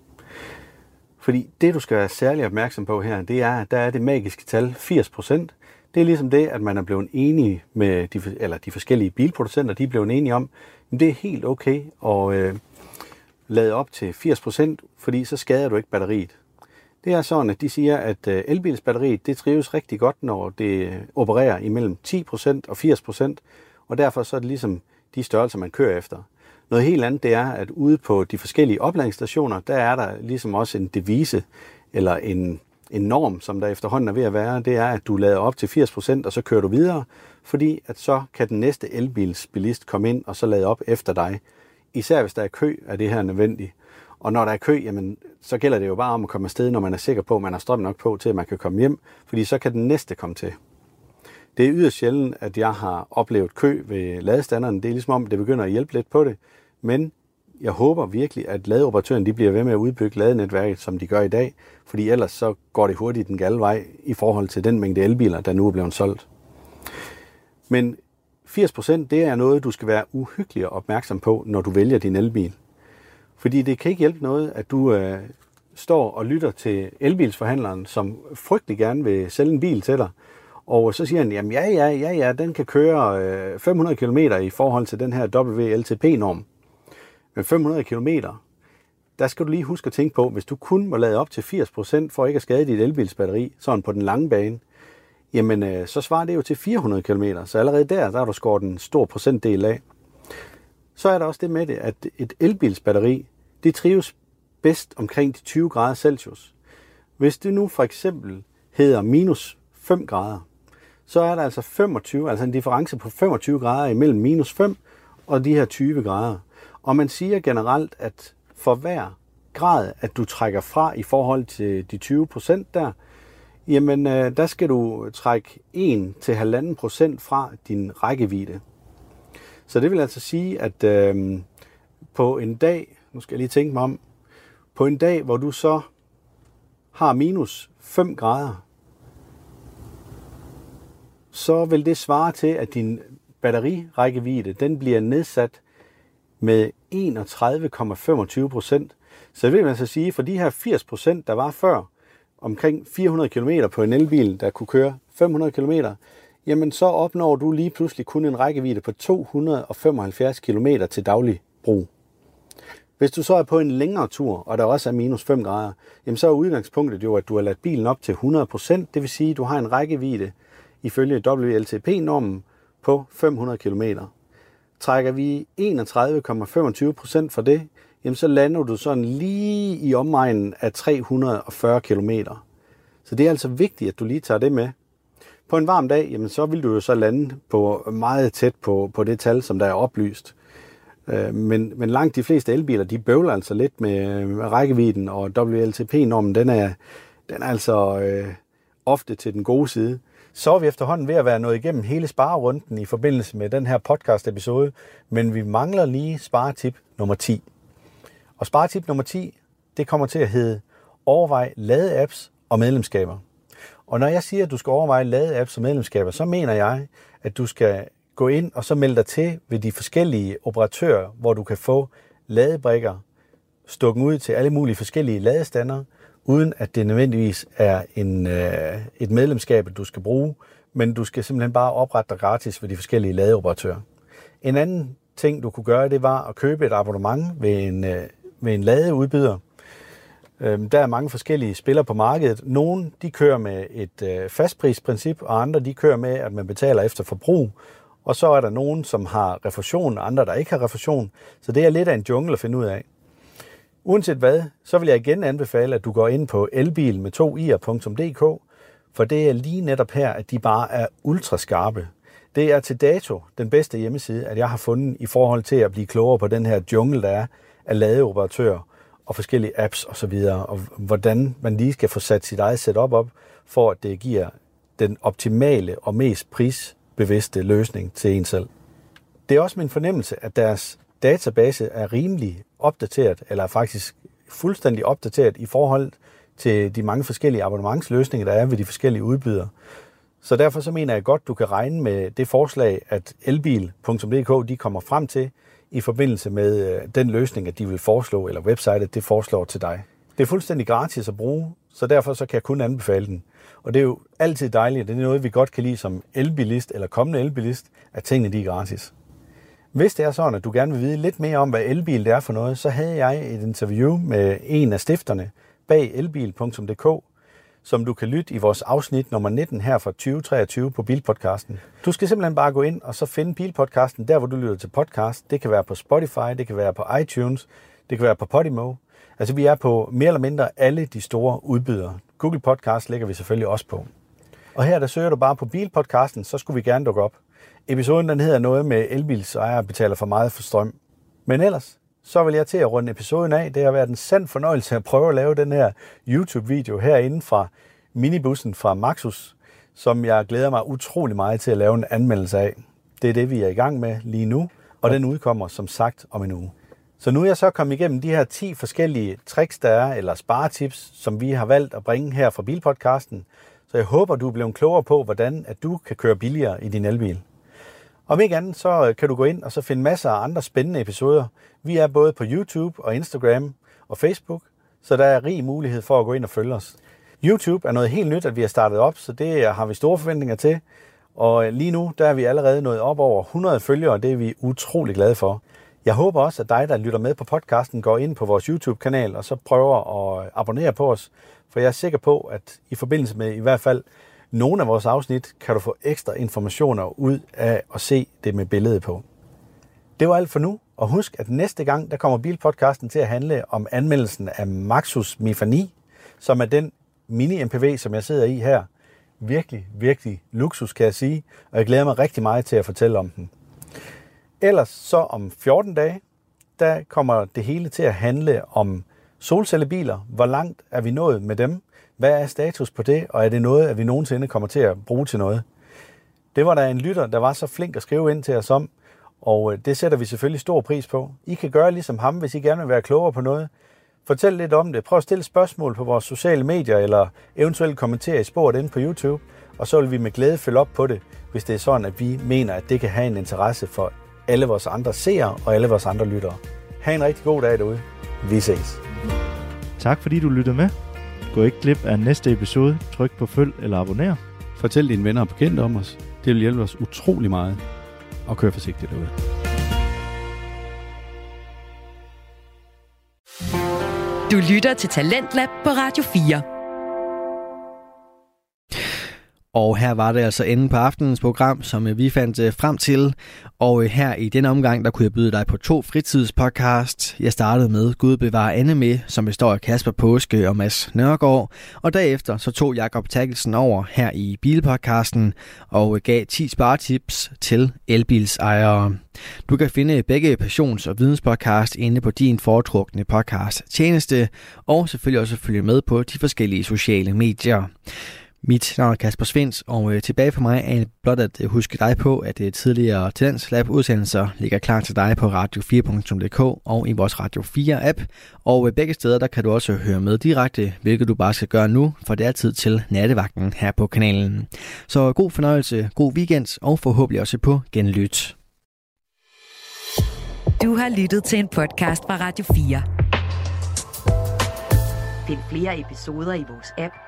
Fordi det, du skal være særlig opmærksom på her, det er, at der er det magiske tal 80%. Det er ligesom det, at man er blevet enige med de, eller de forskellige bilproducenter, de er blevet enige om, at det er helt okay at øh, lade op til 80%, fordi så skader du ikke batteriet. Det er sådan, at de siger, at øh, elbilsbatteriet det trives rigtig godt, når det opererer imellem 10% og 80%, og derfor så er det ligesom de størrelser, man kører efter. Noget helt andet det er, at ude på de forskellige opladningsstationer, der er der ligesom også en devise, eller en, en norm, som der efterhånden er ved at være, det er, at du lader op til 80%, og så kører du videre, fordi at så kan den næste elbilsbilist komme ind og så lade op efter dig. Især hvis der er kø, er det her nødvendigt. Og når der er kø, jamen, så gælder det jo bare om at komme afsted, når man er sikker på, at man har strøm nok på til, at man kan komme hjem, fordi så kan den næste komme til. Det er yderst sjældent, at jeg har oplevet kø ved ladestanderen. Det er ligesom om, det begynder at hjælpe lidt på det. Men jeg håber virkelig, at ladeoperatøren de bliver ved med at udbygge ladenetværket, som de gør i dag, fordi ellers så går det hurtigt den gale vej i forhold til den mængde elbiler, der nu er blevet solgt. Men 80% det er noget, du skal være uhyggelig opmærksom på, når du vælger din elbil. Fordi det kan ikke hjælpe noget, at du øh, står og lytter til elbilsforhandleren, som frygtelig gerne vil sælge en bil til dig. Og så siger han, jamen ja, ja, ja, ja, den kan køre øh, 500 km i forhold til den her WLTP-norm. Men 500 km, der skal du lige huske at tænke på, hvis du kun må lade op til 80% for ikke at skade dit elbilsbatteri, sådan på den lange bane, jamen øh, så svarer det jo til 400 km. Så allerede der, der har du skåret en stor procentdel af. Så er der også det med det, at et elbilsbatteri, det trives bedst omkring de 20 grader Celsius. Hvis det nu for eksempel hedder minus 5 grader, så er der altså 25, altså en difference på 25 grader imellem minus 5 og de her 20 grader. Og man siger generelt, at for hver grad, at du trækker fra i forhold til de 20 procent der, jamen øh, der skal du trække 1-1,5 procent fra din rækkevidde. Så det vil altså sige, at øh, på en dag, nu skal jeg lige tænke mig om, på en dag, hvor du så har minus 5 grader, så vil det svare til, at din batterirækkevidde, den bliver nedsat med 31,25 procent. Så det vil man så sige, for de her 80 procent, der var før, omkring 400 km på en elbil, der kunne køre 500 km, jamen så opnår du lige pludselig kun en rækkevidde på 275 km til daglig brug. Hvis du så er på en længere tur, og der også er minus 5 grader, jamen så er udgangspunktet jo, at du har ladt bilen op til 100%, det vil sige, at du har en rækkevidde ifølge WLTP-normen på 500 km. Trækker vi 31,25% fra det, jamen så lander du sådan lige i omegnen af 340 km. Så det er altså vigtigt, at du lige tager det med. På en varm dag, jamen så vil du jo så lande på meget tæt på, på det tal, som der er oplyst. Øh, men, men langt de fleste elbiler, de bøvler altså lidt med, med rækkevidden, og WLTP-normen, den er, den er altså øh, ofte til den gode side. Så er vi efterhånden ved at være nået igennem hele sparerunden i forbindelse med den her podcast-episode, men vi mangler lige sparetip nummer 10. Og sparetip nummer 10, det kommer til at hedde overvej lade-apps og medlemskaber. Og når jeg siger, at du skal overveje lade-apps og medlemskaber, så mener jeg, at du skal gå ind og så melde dig til ved de forskellige operatører, hvor du kan få ladebrikker stukket ud til alle mulige forskellige ladestander, uden at det nødvendigvis er en, øh, et medlemskab, du skal bruge, men du skal simpelthen bare oprette dig gratis ved de forskellige ladeoperatører. En anden ting, du kunne gøre, det var at købe et abonnement ved en, øh, ved en ladeudbyder. Øh, der er mange forskellige spillere på markedet. Nogle de kører med et øh, fastprisprincip, og andre de kører med, at man betaler efter forbrug. Og så er der nogen, som har refusion, og andre, der ikke har refusion. Så det er lidt af en jungle at finde ud af. Uanset hvad, så vil jeg igen anbefale, at du går ind på elbil med 2i'er.dk, for det er lige netop her, at de bare er ultra skarpe. Det er til dato den bedste hjemmeside, at jeg har fundet i forhold til at blive klogere på den her jungle, der er af ladeoperatører og forskellige apps osv., og, og hvordan man lige skal få sat sit eget setup op, for at det giver den optimale og mest prisbevidste løsning til en selv. Det er også min fornemmelse, at deres database er rimelig opdateret, eller faktisk fuldstændig opdateret i forhold til de mange forskellige abonnementsløsninger, der er ved de forskellige udbydere. Så derfor så mener jeg godt, du kan regne med det forslag, at elbil.dk de kommer frem til i forbindelse med øh, den løsning, at de vil foreslå, eller websitet det foreslår til dig. Det er fuldstændig gratis at bruge, så derfor så kan jeg kun anbefale den. Og det er jo altid dejligt, det er noget, vi godt kan lide som elbilist eller kommende elbilist, at tingene de er gratis. Hvis det er sådan, at du gerne vil vide lidt mere om, hvad elbil det er for noget, så havde jeg et interview med en af stifterne bag elbil.dk, som du kan lytte i vores afsnit nummer 19 her fra 2023 på Bilpodcasten. Du skal simpelthen bare gå ind og så finde Bilpodcasten der, hvor du lytter til podcast. Det kan være på Spotify, det kan være på iTunes, det kan være på Podimo. Altså vi er på mere eller mindre alle de store udbydere. Google Podcast lægger vi selvfølgelig også på. Og her der søger du bare på Bilpodcasten, så skulle vi gerne dukke op. Episoden den hedder noget med elbilsejere betaler for meget for strøm. Men ellers, så vil jeg til at runde episoden af. Det har været en sand fornøjelse at prøve at lave den her YouTube-video herinde fra minibussen fra Maxus, som jeg glæder mig utrolig meget til at lave en anmeldelse af. Det er det, vi er i gang med lige nu, og den udkommer som sagt om en uge. Så nu er jeg så kommet igennem de her 10 forskellige tricks, der er, eller sparetips, som vi har valgt at bringe her fra Bilpodcasten. Så jeg håber, du er blevet klogere på, hvordan at du kan køre billigere i din elbil. Om ikke andet, så øh, kan du gå ind og så finde masser af andre spændende episoder. Vi er både på YouTube og Instagram og Facebook, så der er rig mulighed for at gå ind og følge os. YouTube er noget helt nyt, at vi har startet op, så det øh, har vi store forventninger til. Og øh, lige nu, der er vi allerede nået op over 100 følgere, og det er vi utrolig glade for. Jeg håber også, at dig, der lytter med på podcasten, går ind på vores YouTube-kanal og så prøver at abonnere på os. For jeg er sikker på, at i forbindelse med i hvert fald nogle af vores afsnit, kan du få ekstra informationer ud af at se det med billedet på. Det var alt for nu, og husk, at næste gang, der kommer Bilpodcasten til at handle om anmeldelsen af Maxus Mifani, som er den mini-MPV, som jeg sidder i her. Virkelig, virkelig luksus, kan jeg sige, og jeg glæder mig rigtig meget til at fortælle om den. Ellers så om 14 dage, der kommer det hele til at handle om solcellebiler. Hvor langt er vi nået med dem? Hvad er status på det, og er det noget, at vi nogensinde kommer til at bruge til noget? Det var der en lytter, der var så flink at skrive ind til os om, og øh, det sætter vi selvfølgelig stor pris på. I kan gøre ligesom ham, hvis I gerne vil være klogere på noget. Fortæl lidt om det. Prøv at stille spørgsmål på vores sociale medier, eller eventuelt kommentere i sporet inde på YouTube, og så vil vi med glæde følge op på det, hvis det er sådan, at vi mener, at det kan have en interesse for alle vores andre seere og alle vores andre lyttere. Ha' en rigtig god dag derude. Vi ses. Tak fordi du lyttede med. Gå ikke glip af næste episode. Tryk på følg eller abonner. Fortæl dine venner og bekendte om os. Det vil hjælpe os utrolig meget. Og kør forsigtigt derude. Du lytter til Talentlab på Radio 4. Og her var det altså enden på aftenens program, som øh, vi fandt øh, frem til. Og øh, her i denne omgang, der kunne jeg byde dig på to fritidspodcast. Jeg startede med Gud bevarer Anne med, som består af Kasper Påske og Mads Nørgaard. Og derefter så tog Jakob Takkelsen over her i Bilpodcasten og gav 10 sparetips til elbilsejere. Du kan finde begge passions- og videnspodcast inde på din foretrukne podcast tjeneste, og selvfølgelig også følge med på de forskellige sociale medier. Mit navn er Kasper Svens, og øh, tilbage for mig er blot at øh, huske dig på, at øh, tidligere Tendens Lab udsendelser ligger klar til dig på radio4.dk og i vores Radio 4 app. Og øh, begge steder der kan du også høre med direkte, hvilket du bare skal gøre nu, for det er tid til nattevagten her på kanalen. Så god fornøjelse, god weekend og forhåbentlig også på genlyt. Du har lyttet til en podcast fra Radio 4. Find flere episoder i vores app,